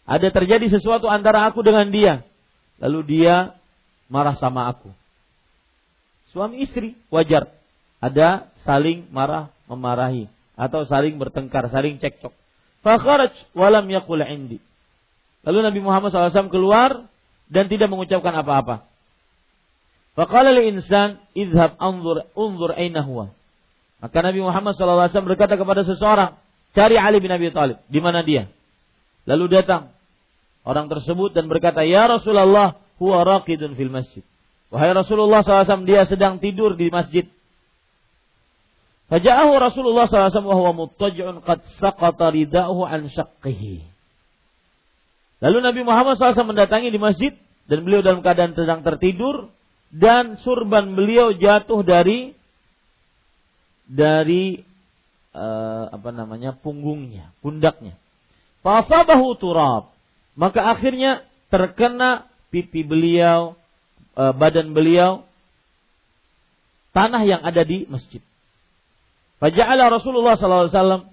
Ada terjadi sesuatu antara aku dengan dia. Lalu dia marah sama aku. Suami istri wajar ada saling marah memarahi atau saling bertengkar, saling cekcok. Fakharaj walam yakul indi. Lalu Nabi Muhammad SAW keluar dan tidak mengucapkan apa-apa. Faqala li insan idhab anzur unzur aina. Maka Nabi Muhammad SAW berkata kepada seseorang, cari Ali bin Abi Thalib, di mana dia? Lalu datang orang tersebut dan berkata, "Ya Rasulullah, huwa raqidun fil masjid." Wahai Rasulullah SAW, dia sedang tidur di masjid. Faja'ahu Rasulullah SAW wa huwa muttaji'un qad saqata rida'uhu an syaqqihi. Lalu Nabi Muhammad SAW mendatangi di masjid dan beliau dalam keadaan sedang tertidur dan surban beliau jatuh dari dari uh, apa namanya punggungnya, pundaknya. Fasabahu turab. Maka akhirnya terkena pipi beliau, uh, badan beliau tanah yang ada di masjid. Faja'ala Rasulullah sallallahu alaihi wasallam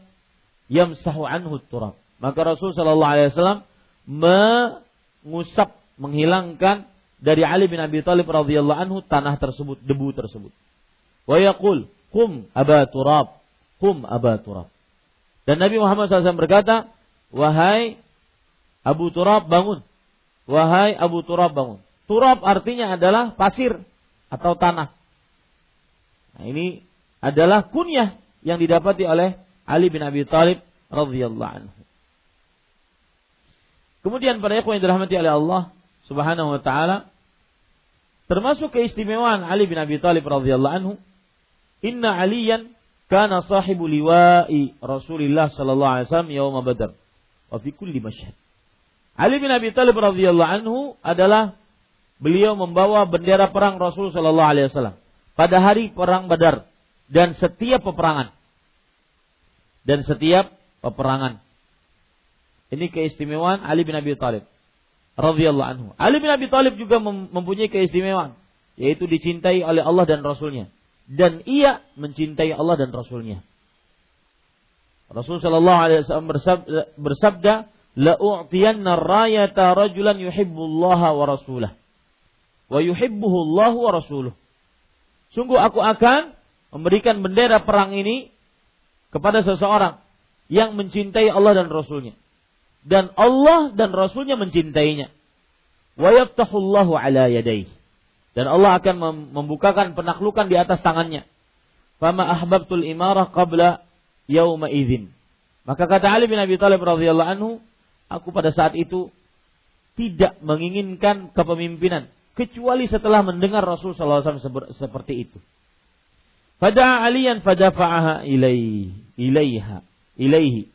yamsahu anhu turab. Maka Rasul sallallahu alaihi wasallam mengusap, menghilangkan dari Ali bin Abi Thalib radhiyallahu anhu tanah tersebut, debu tersebut. Wa yaqul, "Qum Aba Turab, qum Aba Turab." Dan Nabi Muhammad SAW berkata, "Wahai Abu Turab bangun. Wahai Abu Turab bangun." Turab artinya adalah pasir atau tanah. Nah, ini adalah kunyah yang didapati oleh Ali bin Abi Thalib radhiyallahu anhu. Kemudian para ikhwan yang dirahmati oleh Allah Subhanahu wa taala termasuk keistimewaan Ali bin Abi Thalib radhiyallahu anhu inna aliyan kana sahibu liwa'i Rasulillah sallallahu alaihi wasallam yaum Badar wa fi kulli masyhad Ali bin Abi Thalib radhiyallahu anhu adalah beliau membawa bendera perang Rasul sallallahu alaihi wasallam pada hari perang Badar dan setiap peperangan. Dan setiap peperangan. Ini keistimewaan Ali bin Abi Thalib radhiyallahu anhu. Ali bin Abi Thalib juga mempunyai keistimewaan yaitu dicintai oleh Allah dan Rasulnya dan ia mencintai Allah dan Rasulnya. Rasul Shallallahu Alaihi Wasallam bersabda, la u'tiyanna rayata rajulan yuhibbullaha wa rasulah wa yuhibbuhu Allah wa rasuluh. Sungguh aku akan memberikan bendera perang ini kepada seseorang yang mencintai Allah dan Rasulnya. Dan Allah dan Rasulnya mencintainya. Wa yaftahullahu ala yadayhi. Dan Allah akan membukakan penaklukan di atas tangannya. Fama ahbabtul imarah qabla yauma idzin. Maka kata Ali bin Abi Thalib radhiyallahu anhu, aku pada saat itu tidak menginginkan kepemimpinan kecuali setelah mendengar Rasul wasallam seperti itu. Pada aliyan fadafa'aha ilaihi, ilaiha, ilaihi.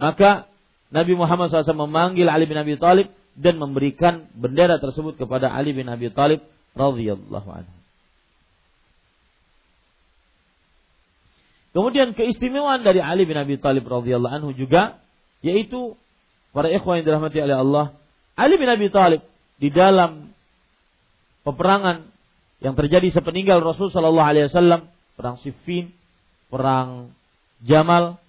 Maka Nabi Muhammad SAW memanggil Ali bin Abi Thalib dan memberikan bendera tersebut kepada Ali bin Abi Thalib radhiyallahu anhu. Kemudian keistimewaan dari Ali bin Abi Thalib radhiyallahu anhu juga yaitu para ikhwan yang dirahmati oleh Allah, Ali bin Abi Thalib di dalam peperangan yang terjadi sepeninggal Rasul sallallahu alaihi wasallam perang Siffin, perang Jamal.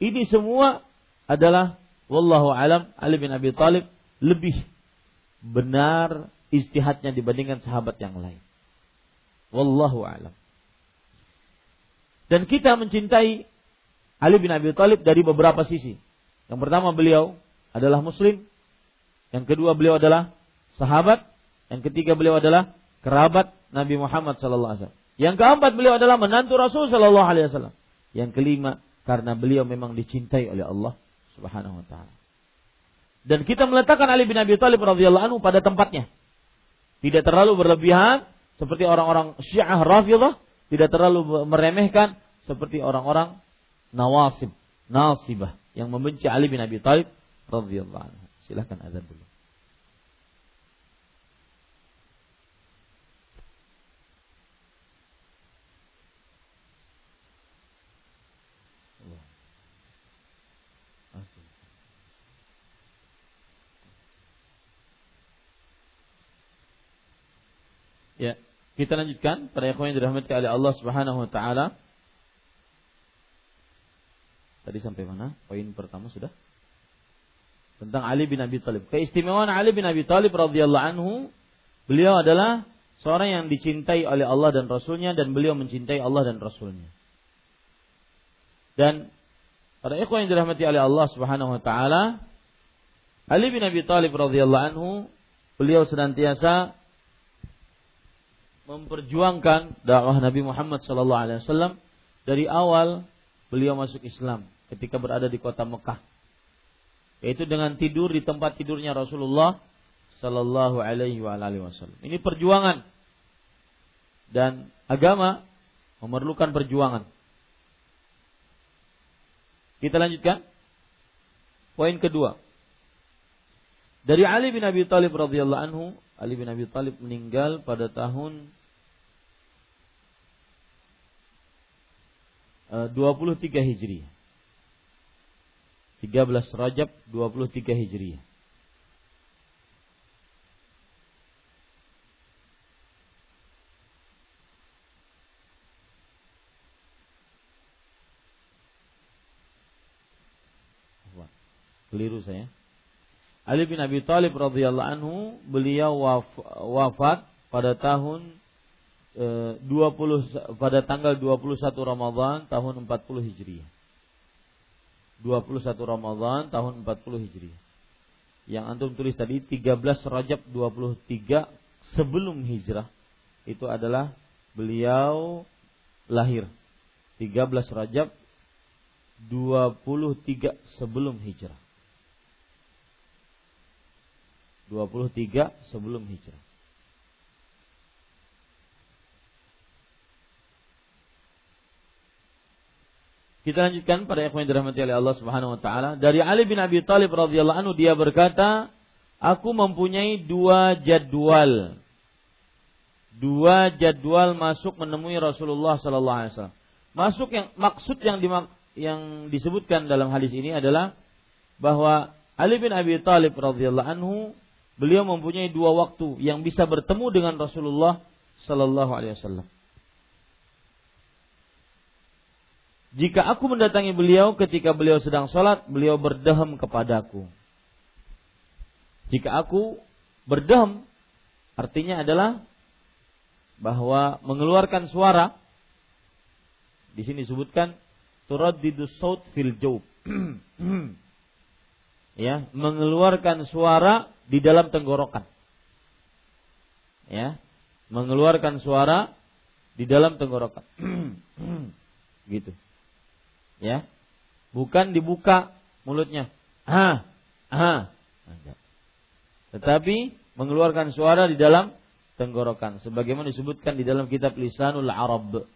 Ini semua adalah wallahu alam Ali bin Abi Thalib lebih benar istihadnya dibandingkan sahabat yang lain. Wallahu alam. Dan kita mencintai Ali bin Abi Thalib dari beberapa sisi. Yang pertama beliau adalah muslim. Yang kedua beliau adalah sahabat. Yang ketiga beliau adalah kerabat Nabi Muhammad sallallahu alaihi wasallam. Yang keempat beliau adalah menantu Rasul Shallallahu Alaihi Wasallam. Yang kelima karena beliau memang dicintai oleh Allah Subhanahu Wa Taala. Dan kita meletakkan Ali bin Abi Thalib radhiyallahu anhu pada tempatnya. Tidak terlalu berlebihan seperti orang-orang Syiah Rafidah, tidak terlalu meremehkan seperti orang-orang Nawasib, Nasibah yang membenci Ali bin Abi Thalib radhiyallahu anhu. Silahkan azan dulu. Ya, kita lanjutkan pada ikhwan yang dirahmati oleh Allah Subhanahu wa taala. Tadi sampai mana? Poin pertama sudah? Tentang Ali bin Abi Thalib. Keistimewaan Ali bin Abi Thalib radhiyallahu anhu, beliau adalah seorang yang dicintai oleh Allah dan Rasulnya dan beliau mencintai Allah dan Rasulnya. Dan pada ikhwan yang dirahmati oleh Allah Subhanahu wa taala, Ali bin Abi Thalib radhiyallahu anhu, beliau senantiasa memperjuangkan dakwah Nabi Muhammad wasallam dari awal beliau masuk Islam ketika berada di kota Mekah. Yaitu dengan tidur di tempat tidurnya Rasulullah sallallahu alaihi wasallam. Ini perjuangan dan agama memerlukan perjuangan. Kita lanjutkan. Poin kedua. Dari Ali bin Abi Thalib radhiyallahu anhu, Ali bin Abi Thalib meninggal pada tahun 23 eh, Hijriah. 13 Rajab 23 Hijriah. Keliru saya. Ali bin Abi Thalib radhiyallahu anhu beliau wafat pada tahun 20 pada tanggal 21 Ramadhan tahun 40 Hijriah. 21 Ramadhan tahun 40 Hijriah. Yang antum tulis tadi 13 Rajab 23 sebelum hijrah itu adalah beliau lahir 13 Rajab 23 sebelum hijrah. 23 sebelum hijrah. Kita lanjutkan pada ikhwan dirahmati oleh Allah Subhanahu wa taala. Dari Ali bin Abi Thalib radhiyallahu anhu dia berkata, "Aku mempunyai dua jadwal. Dua jadwal masuk menemui Rasulullah sallallahu alaihi wasallam. Masuk yang maksud yang dimak, yang disebutkan dalam hadis ini adalah bahwa Ali bin Abi Thalib radhiyallahu anhu beliau mempunyai dua waktu yang bisa bertemu dengan Rasulullah sallallahu alaihi wasallam. Jika aku mendatangi beliau ketika beliau sedang sholat, beliau berdehem kepadaku. Jika aku berdehem, artinya adalah bahwa mengeluarkan suara. Di sini disebutkan turaddidu saut fil jaub. ya, mengeluarkan suara di dalam tenggorokan. Ya. mengeluarkan suara di dalam tenggorokan. gitu. Ya. Bukan dibuka mulutnya. Ah, ah. Tetapi mengeluarkan suara di dalam tenggorokan sebagaimana disebutkan di dalam kitab Lisanul Arab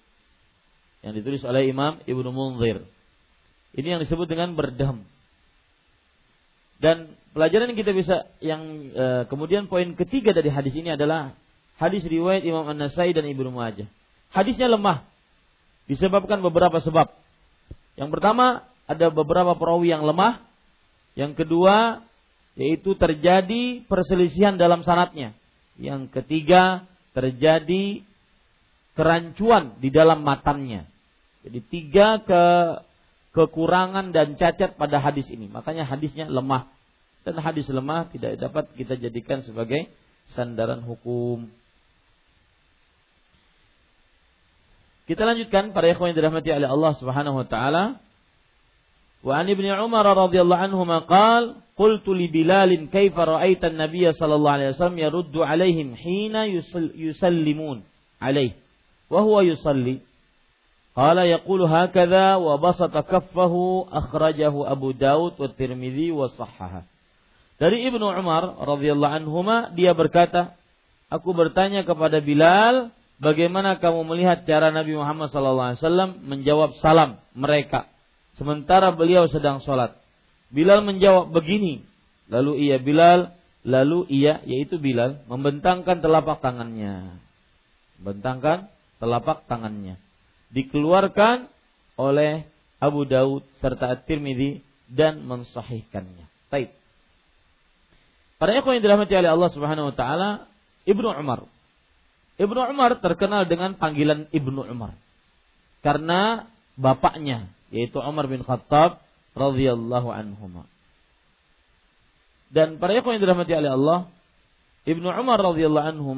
yang ditulis oleh Imam Ibnu Munzir. Ini yang disebut dengan berdam. Dan pelajaran yang kita bisa yang e, kemudian poin ketiga dari hadis ini adalah hadis riwayat Imam An-Nasai dan Ibnu Majah. Hadisnya lemah disebabkan beberapa sebab. Yang pertama ada beberapa perawi yang lemah. Yang kedua yaitu terjadi perselisihan dalam sanatnya. Yang ketiga terjadi kerancuan di dalam matannya. Jadi tiga ke kekurangan dan cacat pada hadis ini. Makanya hadisnya lemah. Dan hadis lemah tidak dapat kita jadikan sebagai sandaran hukum. Kita lanjutkan para ikhwan yang dirahmati oleh Allah Subhanahu wa taala. Wa an Ibnu Umar radhiyallahu anhu qala qultu li Bilal kaifa ra'aita an-nabiy sallallahu alaihi wasallam yaruddu alaihim hina yusallimun alaihi wa huwa yusalli Qala yaqulu hakadha wa basata kaffahu akhrajahu Abu Daud wa Tirmidzi wa sahhaha. Dari Ibnu Umar radhiyallahu anhuma dia berkata, aku bertanya kepada Bilal, bagaimana kamu melihat cara Nabi Muhammad wasallam menjawab salam mereka sementara beliau sedang sholat. Bilal menjawab begini, lalu ia Bilal, lalu ia yaitu Bilal membentangkan telapak tangannya. Membentangkan telapak tangannya dikeluarkan oleh Abu Daud serta At-Tirmidzi dan mensahihkannya. Baik. Para ikhwan yang dirahmati oleh Allah Subhanahu wa taala, Ibnu Umar. Ibnu Umar terkenal dengan panggilan Ibnu Umar. Karena bapaknya yaitu Umar bin Khattab radhiyallahu anhu. Dan para ikhwan yang dirahmati oleh Allah, Ibnu Umar radhiyallahu anhu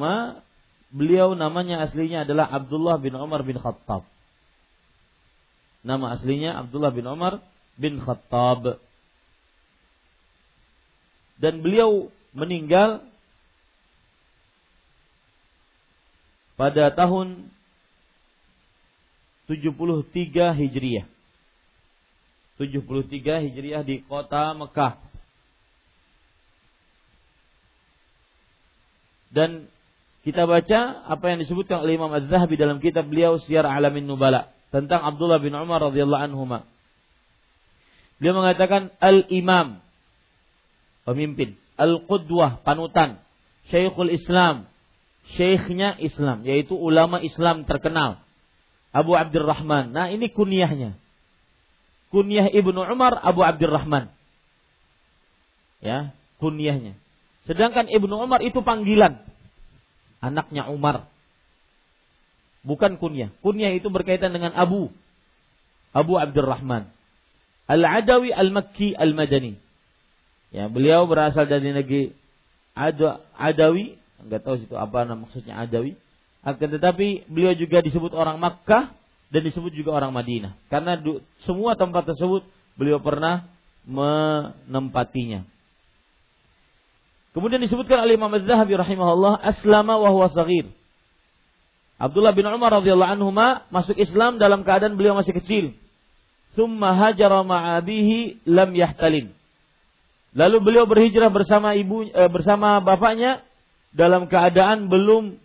beliau namanya aslinya adalah Abdullah bin Umar bin Khattab. Nama aslinya Abdullah bin Umar bin Khattab. Dan beliau meninggal pada tahun 73 Hijriah. 73 Hijriah di kota Mekah. Dan kita baca apa yang disebutkan oleh Imam Az-Zahabi dalam kitab beliau Syiar Alamin Nubala tentang Abdullah bin Umar radhiyallahu anhu. Dia mengatakan al-imam pemimpin, al-qudwah panutan, syekhul Islam, syekhnya Islam yaitu ulama Islam terkenal Abu Abdurrahman. Nah, ini kunyahnya. Kunyah Ibnu Umar Abu Abdurrahman. Ya, kunyahnya. Sedangkan Ibnu Umar itu panggilan anaknya Umar bukan kunyah. Kunyah itu berkaitan dengan Abu. Abu Abdurrahman. Al-Adawi Al-Makki Al-Madani. Ya, beliau berasal dari negeri Adawi, enggak tahu itu apa nama maksudnya Adawi. Akan tetapi beliau juga disebut orang Makkah dan disebut juga orang Madinah. Karena semua tempat tersebut beliau pernah menempatinya. Kemudian disebutkan oleh Imam Az-Zahabi rahimahullah aslama wa huwa saghir. Abdullah bin Umar radhiyallahu anhu masuk Islam dalam keadaan beliau masih kecil. Summa hajara ma'abihi lam yahtalim. Lalu beliau berhijrah bersama ibu eh, bersama bapaknya dalam keadaan belum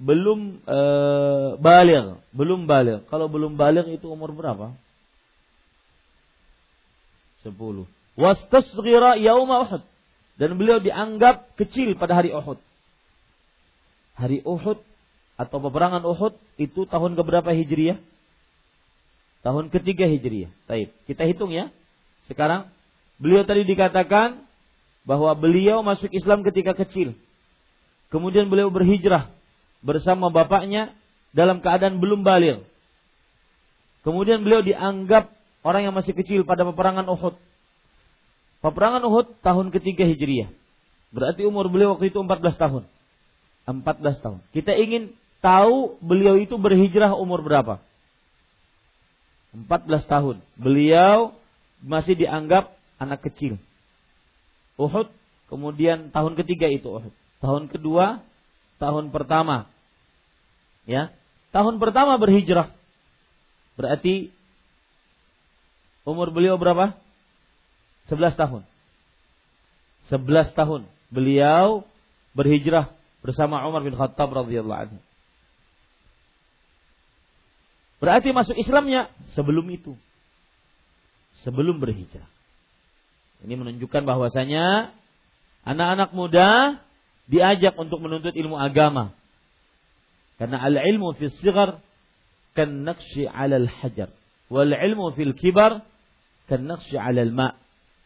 belum eh, balik, belum balik. Kalau belum balik itu umur berapa? 10. Wastasghira yauma Uhud. Dan beliau dianggap kecil pada hari Uhud hari Uhud atau peperangan Uhud itu tahun keberapa Hijriah? Tahun ketiga Hijriah. Baik, kita hitung ya. Sekarang beliau tadi dikatakan bahwa beliau masuk Islam ketika kecil. Kemudian beliau berhijrah bersama bapaknya dalam keadaan belum balik. Kemudian beliau dianggap orang yang masih kecil pada peperangan Uhud. Peperangan Uhud tahun ketiga Hijriah. Berarti umur beliau waktu itu 14 tahun. 14 tahun. Kita ingin tahu beliau itu berhijrah umur berapa? 14 tahun. Beliau masih dianggap anak kecil. Uhud, kemudian tahun ketiga itu Uhud. Tahun kedua tahun pertama. Ya. Tahun pertama berhijrah. Berarti umur beliau berapa? 11 tahun. 11 tahun beliau berhijrah bersama Umar bin Khattab radhiyallahu anhu. Berarti masuk Islamnya sebelum itu. Sebelum berhijrah. Ini menunjukkan bahwasanya anak-anak muda diajak untuk menuntut ilmu agama. Karena al-ilmu fi sigar kan naqshi 'ala al-hajar wal ilmu fil kibar kan naqshi 'ala al-ma.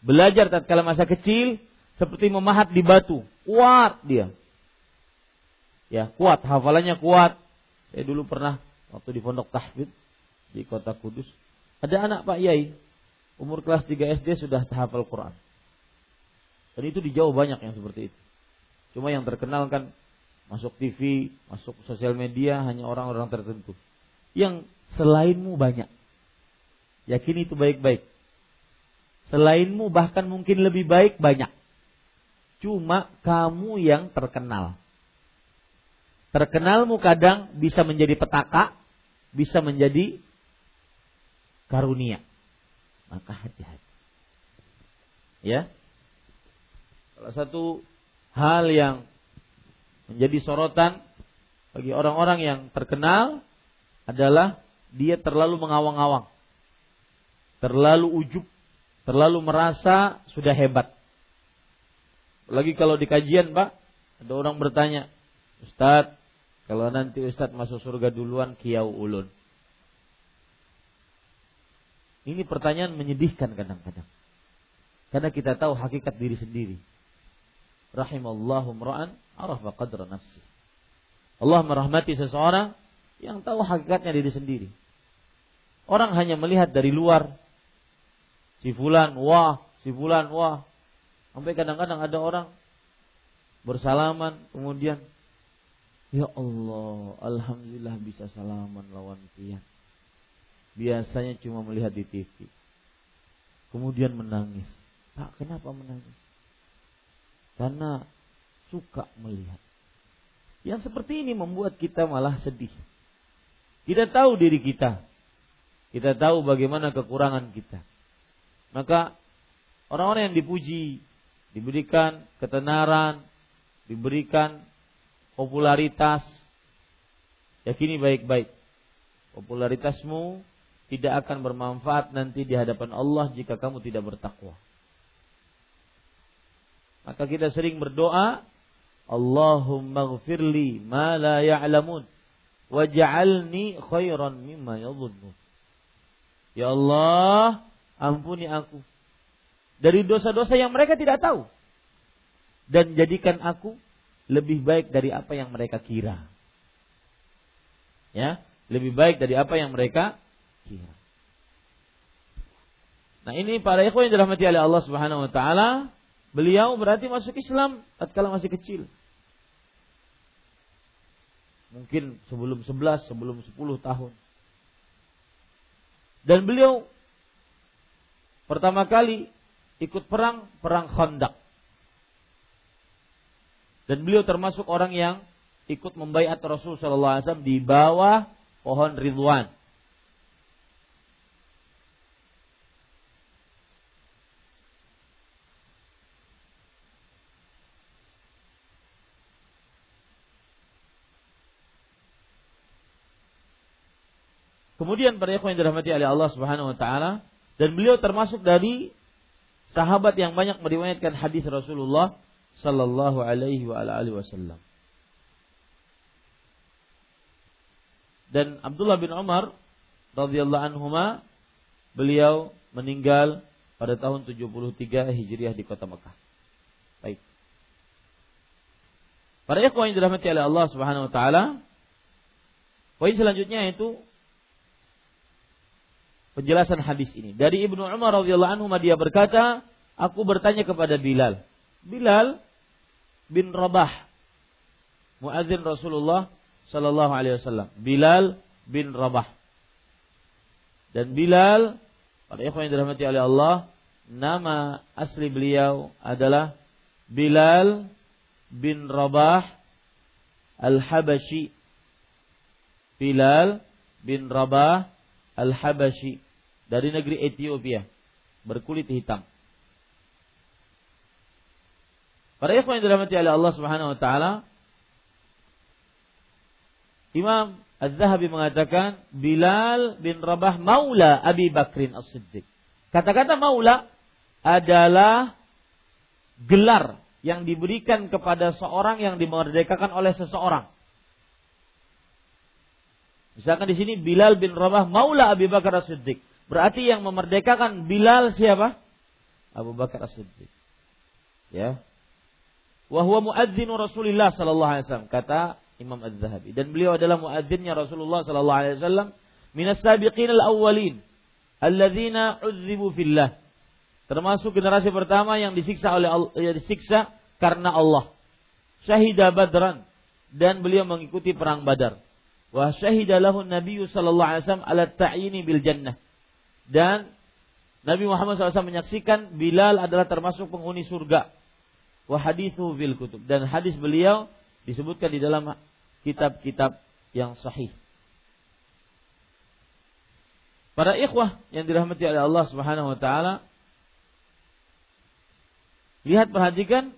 Belajar tatkala masa kecil seperti memahat di batu, kuat dia. Ya, kuat, hafalannya kuat. Saya dulu pernah waktu di pondok tahfidz di kota Kudus, ada anak Pak Yai umur kelas 3 SD sudah hafal Quran. Dan itu di Jawa banyak yang seperti itu. Cuma yang terkenal kan masuk TV, masuk sosial media hanya orang-orang tertentu. Yang selainmu banyak. Yakin itu baik-baik. Selainmu bahkan mungkin lebih baik banyak. Cuma kamu yang terkenal. Terkenalmu kadang bisa menjadi petaka, bisa menjadi karunia. Maka hati-hati. Ya. Salah satu hal yang menjadi sorotan bagi orang-orang yang terkenal adalah dia terlalu mengawang-awang. Terlalu ujub, terlalu merasa sudah hebat. Lagi kalau di kajian, Pak, ada orang bertanya, "Ustadz, kalau nanti Ustadz masuk surga duluan kiau ulun." Ini pertanyaan menyedihkan kadang-kadang. Karena kita tahu hakikat diri sendiri rahimallahu mra'an arafa qadra nafsi. Allah merahmati seseorang yang tahu hakikatnya diri sendiri. Orang hanya melihat dari luar. Si fulan, wah, si fulan, wah. Sampai kadang-kadang ada orang bersalaman kemudian Ya Allah, Alhamdulillah bisa salaman lawan pian. Biasanya cuma melihat di TV. Kemudian menangis. Pak, kenapa menangis? karena suka melihat. Yang seperti ini membuat kita malah sedih. Kita tahu diri kita. Kita tahu bagaimana kekurangan kita. Maka orang-orang yang dipuji, diberikan ketenaran, diberikan popularitas, yakini baik-baik. Popularitasmu tidak akan bermanfaat nanti di hadapan Allah jika kamu tidak bertakwa. Maka kita sering berdoa, Allahumma gfirli ma la ya'lamun waj'alni khairan mimma yadhunnun. Ya Allah, ampuni aku dari dosa-dosa yang mereka tidak tahu dan jadikan aku lebih baik dari apa yang mereka kira. Ya, lebih baik dari apa yang mereka kira. Nah, ini para ikhwan yang dirahmati oleh Allah Subhanahu wa taala, Beliau berarti masuk Islam tatkala masih kecil. Mungkin sebelum 11, sebelum 10 tahun. Dan beliau pertama kali ikut perang, perang Khandaq. Dan beliau termasuk orang yang ikut membaiat Rasul sallallahu alaihi wasallam di bawah pohon Ridwan. Kemudian para ikhwan yang dirahmati oleh Allah Subhanahu wa taala dan beliau termasuk dari sahabat yang banyak meriwayatkan hadis Rasulullah sallallahu alaihi wa alihi wasallam. Dan Abdullah bin Umar radhiyallahu anhuma beliau meninggal pada tahun 73 Hijriah di kota Mekah. Baik. Para ikhwan yang dirahmati oleh Allah Subhanahu wa taala, poin selanjutnya yaitu penjelasan hadis ini. Dari Ibnu Umar radhiyallahu anhu dia berkata, aku bertanya kepada Bilal. Bilal bin Rabah, muadzin Rasulullah sallallahu alaihi wasallam. Bilal bin Rabah. Dan Bilal, pada ikhwan yang dirahmati oleh Allah, nama asli beliau adalah Bilal bin Rabah Al-Habashi. Bilal bin Rabah Al-Habashi dari negeri Ethiopia, berkulit hitam. Para ikhwan yang dirahmati oleh Allah Subhanahu wa taala, Imam Az-Zahabi mengatakan Bilal bin Rabah maula Abi Bakrin As-Siddiq. Kata-kata maula adalah gelar yang diberikan kepada seorang yang dimerdekakan oleh seseorang. Misalkan di sini Bilal bin Rabah maula Abi Bakar As-Siddiq. Berarti yang memerdekakan Bilal siapa? Abu Bakar As-Siddiq. Ya. Wa huwa muadzinu Rasulillah sallallahu alaihi wasallam kata Imam Az-Zahabi dan beliau adalah muadzinnya Rasulullah sallallahu alaihi wasallam minas sabiqin al-awwalin alladzina udzibu fillah. Termasuk generasi pertama yang disiksa oleh Allah, ya, disiksa karena Allah. Syahidah Badran dan beliau mengikuti perang Badar. Wa syahida lahu Nabi sallallahu alaihi wasallam ala ta'yini bil jannah dan Nabi Muhammad SAW menyaksikan Bilal adalah termasuk penghuni surga. Wa hadithu fil kutub. Dan hadis beliau disebutkan di dalam kitab-kitab yang sahih. Para ikhwah yang dirahmati oleh Allah Subhanahu wa taala, lihat perhatikan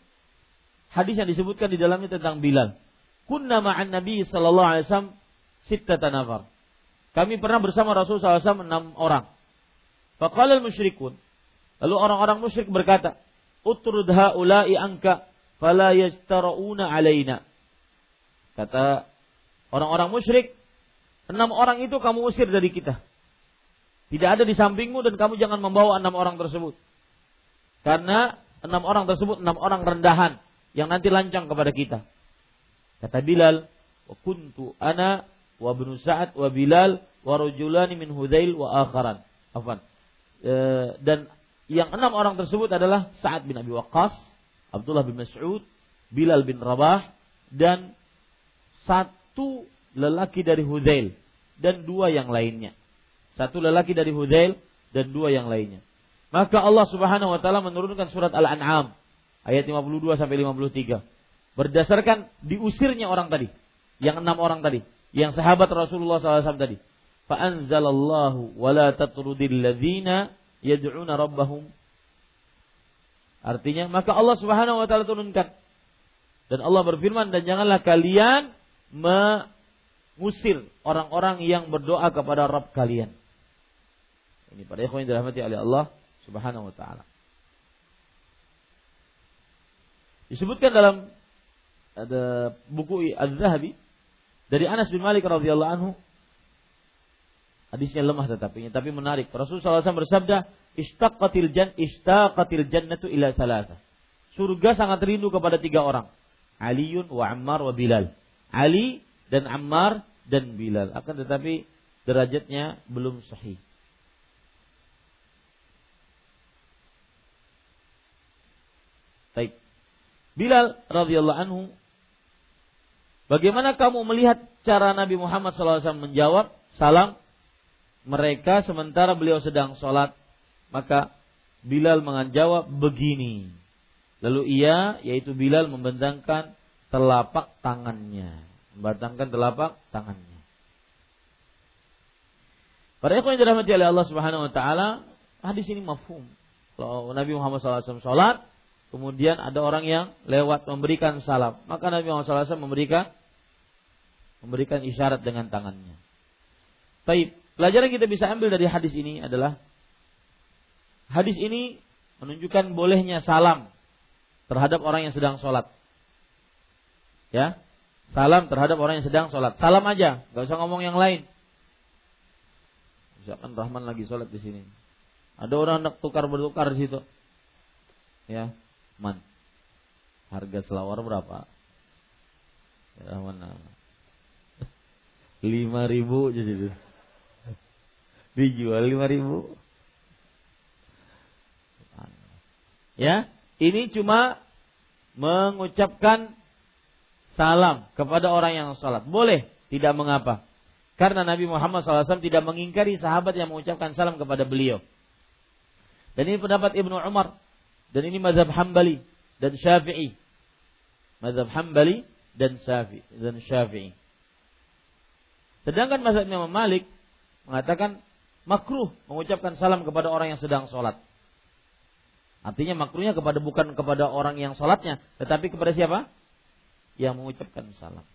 hadis yang disebutkan di dalamnya tentang Bilal. Kunna ma'an Nabi sallallahu alaihi wasallam sittatan nafar. Kami pernah bersama Rasul SAW enam orang. Faqala musyrikun Lalu orang-orang musyrik berkata, "Utrud haula'i anka fala yastara'una alaina." Kata orang-orang musyrik, enam orang itu kamu usir dari kita. Tidak ada di sampingmu dan kamu jangan membawa enam orang tersebut. Karena enam orang tersebut enam orang rendahan yang nanti lancang kepada kita. Kata Bilal, "Wa kuntu ana wa ibnu Sa'ad wa Bilal wa rajulani min Hudail wa akharan." Afan. E, dan yang enam orang tersebut adalah Sa'ad bin Abi Waqqas, Abdullah bin Mas'ud, Bilal bin Rabah, dan satu lelaki dari Hudail dan dua yang lainnya. Satu lelaki dari Hudail dan dua yang lainnya. Maka Allah Subhanahu wa taala menurunkan surat Al-An'am ayat 52 sampai 53. Berdasarkan diusirnya orang tadi, yang enam orang tadi, yang sahabat Rasulullah SAW tadi fa'anzalallahu wa la tatrudil ladzina yad'una rabbahum Artinya maka Allah Subhanahu wa taala turunkan dan Allah berfirman dan janganlah kalian mengusir orang-orang yang berdoa kepada Rabb kalian. Ini pada ikhwan yang dirahmati oleh Allah Subhanahu wa taala. Disebutkan dalam ada buku Az-Zahabi dari Anas bin Malik radhiyallahu anhu Hadisnya lemah tetapi tapi menarik. Rasulullah SAW bersabda, "Istaqatil jan istaqatil jannatu ila salasa." Surga sangat rindu kepada tiga orang. Aliun wa Ammar wa Bilal. Ali dan Ammar dan Bilal. Akan tetapi derajatnya belum sahih. Baik. Bilal radhiyallahu anhu Bagaimana kamu melihat cara Nabi Muhammad SAW menjawab? Salam mereka sementara beliau sedang sholat maka Bilal menjawab begini. Lalu ia yaitu Bilal membentangkan telapak tangannya. Membentangkan telapak tangannya. Para ikhwan yang dirahmati oleh Allah Subhanahu wa taala hadis ini mafhum. Kalau Nabi Muhammad SAW sholat kemudian ada orang yang lewat memberikan salam maka Nabi Muhammad SAW memberikan memberikan isyarat dengan tangannya Baik, Pelajaran kita bisa ambil dari hadis ini adalah hadis ini menunjukkan bolehnya salam terhadap orang yang sedang sholat. Ya, salam terhadap orang yang sedang sholat. Salam aja, nggak usah ngomong yang lain. Misalkan Rahman lagi sholat di sini. Ada orang nak tukar bertukar di situ. Ya, man. Harga selawar berapa? Ya, mana? Lima ribu jadi itu dijual lima ribu. Ya, ini cuma mengucapkan salam kepada orang yang sholat. Boleh, tidak mengapa. Karena Nabi Muhammad SAW tidak mengingkari sahabat yang mengucapkan salam kepada beliau. Dan ini pendapat Ibnu Umar. Dan ini mazhab Hambali dan Syafi'i. Mazhab Hambali dan Syafi'i dan Syafi'i. Sedangkan mazhab Imam Malik mengatakan makruh mengucapkan salam kepada orang yang sedang sholat. Artinya makruhnya kepada bukan kepada orang yang sholatnya, tetapi kepada siapa? Yang mengucapkan salam.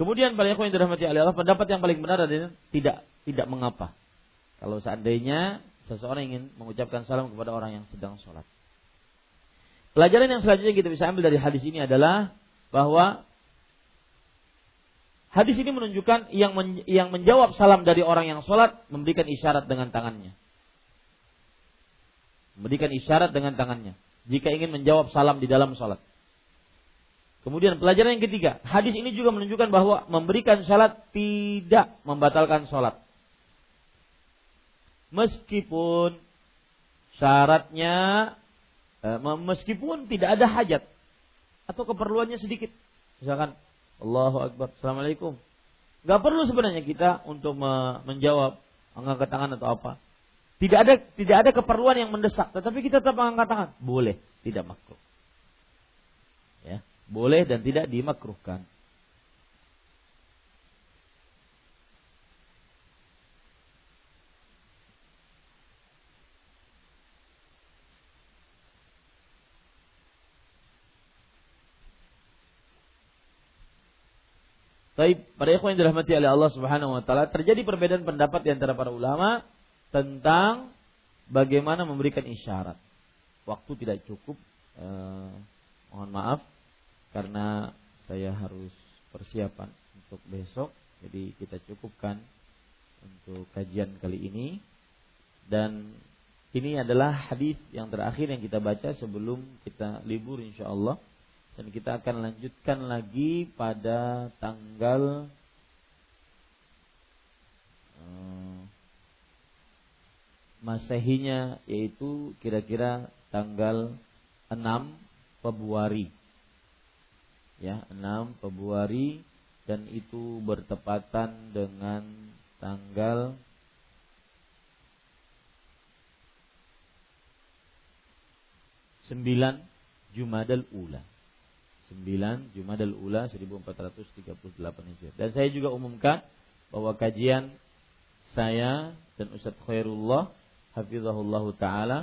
Kemudian ikhwan yang dirahmati Allah, pendapat yang paling benar adalah tidak tidak mengapa. Kalau seandainya seseorang ingin mengucapkan salam kepada orang yang sedang sholat. Pelajaran yang selanjutnya kita bisa ambil dari hadis ini adalah bahwa hadis ini menunjukkan yang men, yang menjawab salam dari orang yang sholat memberikan isyarat dengan tangannya memberikan isyarat dengan tangannya jika ingin menjawab salam di dalam salat. Kemudian pelajaran yang ketiga, hadis ini juga menunjukkan bahwa memberikan salat tidak membatalkan salat. Meskipun syaratnya eh, meskipun tidak ada hajat atau keperluannya sedikit. Misalkan Allahu Akbar, Assalamualaikum. Gak perlu sebenarnya kita untuk menjawab angkat tangan atau apa. Tidak ada tidak ada keperluan yang mendesak, tetapi kita tetap mengangkat tangan. Boleh, tidak makruh. Ya, boleh dan tidak dimakruhkan. Tapi pada ikhwan yang dirahmati oleh Allah Subhanahu wa taala, terjadi perbedaan pendapat di antara para ulama tentang bagaimana memberikan isyarat. Waktu tidak cukup, eh, mohon maaf karena saya harus persiapan untuk besok, jadi kita cukupkan untuk kajian kali ini. Dan ini adalah hadis yang terakhir yang kita baca sebelum kita libur insya Allah dan kita akan lanjutkan lagi pada tanggal eh, Masehinya yaitu kira-kira tanggal 6 Februari. Ya, 6 Februari dan itu bertepatan dengan tanggal sembilan Jumadal Ula. Sembilan Jumadal Ula 1438 Hijriah. Dan saya juga umumkan bahwa kajian saya dan Ustadz Khairullah hafizahullah taala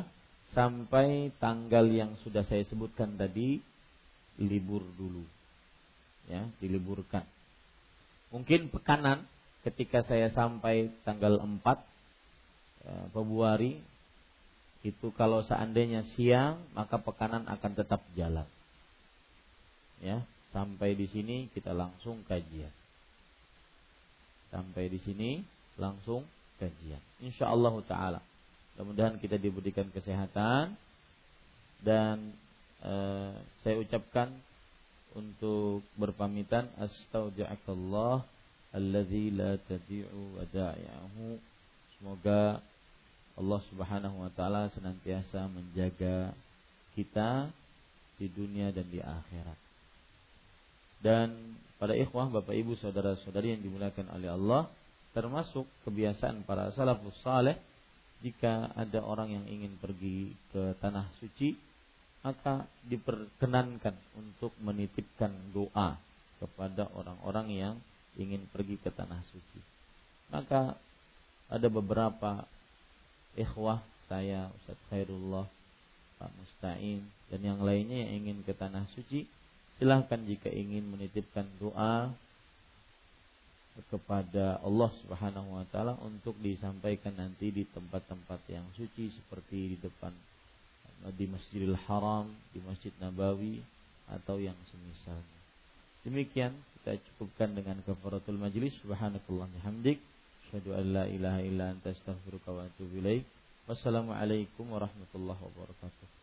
sampai tanggal yang sudah saya sebutkan tadi libur dulu. Ya, diliburkan. Mungkin pekanan ketika saya sampai tanggal 4 ya, Februari itu kalau seandainya siang maka pekanan akan tetap jalan. Ya, sampai di sini kita langsung kajian. Sampai di sini langsung kajian. Insya Allah taala. Mudah-mudahan kita diberikan kesehatan dan uh, saya ucapkan untuk berpamitan astaudiakallah alladzi la tadi'u wada'i'ahu semoga Allah Subhanahu wa taala senantiasa menjaga kita di dunia dan di akhirat. Dan pada ikhwah Bapak Ibu saudara-saudari yang dimuliakan oleh Allah termasuk kebiasaan para salafus saleh jika ada orang yang ingin pergi ke tanah suci maka diperkenankan untuk menitipkan doa kepada orang-orang yang ingin pergi ke tanah suci. Maka ada beberapa ikhwah saya Ustaz Khairullah Pak Musta'in dan yang lainnya yang ingin ke tanah suci silahkan jika ingin menitipkan doa kepada Allah Subhanahu wa taala untuk disampaikan nanti di tempat-tempat yang suci seperti di depan di Masjidil Haram, di Masjid Nabawi atau yang semisalnya. Demikian kita cukupkan dengan kafaratul majlis subhanakallah hamdik asyhadu an la ilaha illa anta astaghfiruka wa atubu. Wassalamualaikum warahmatullahi wabarakatuh.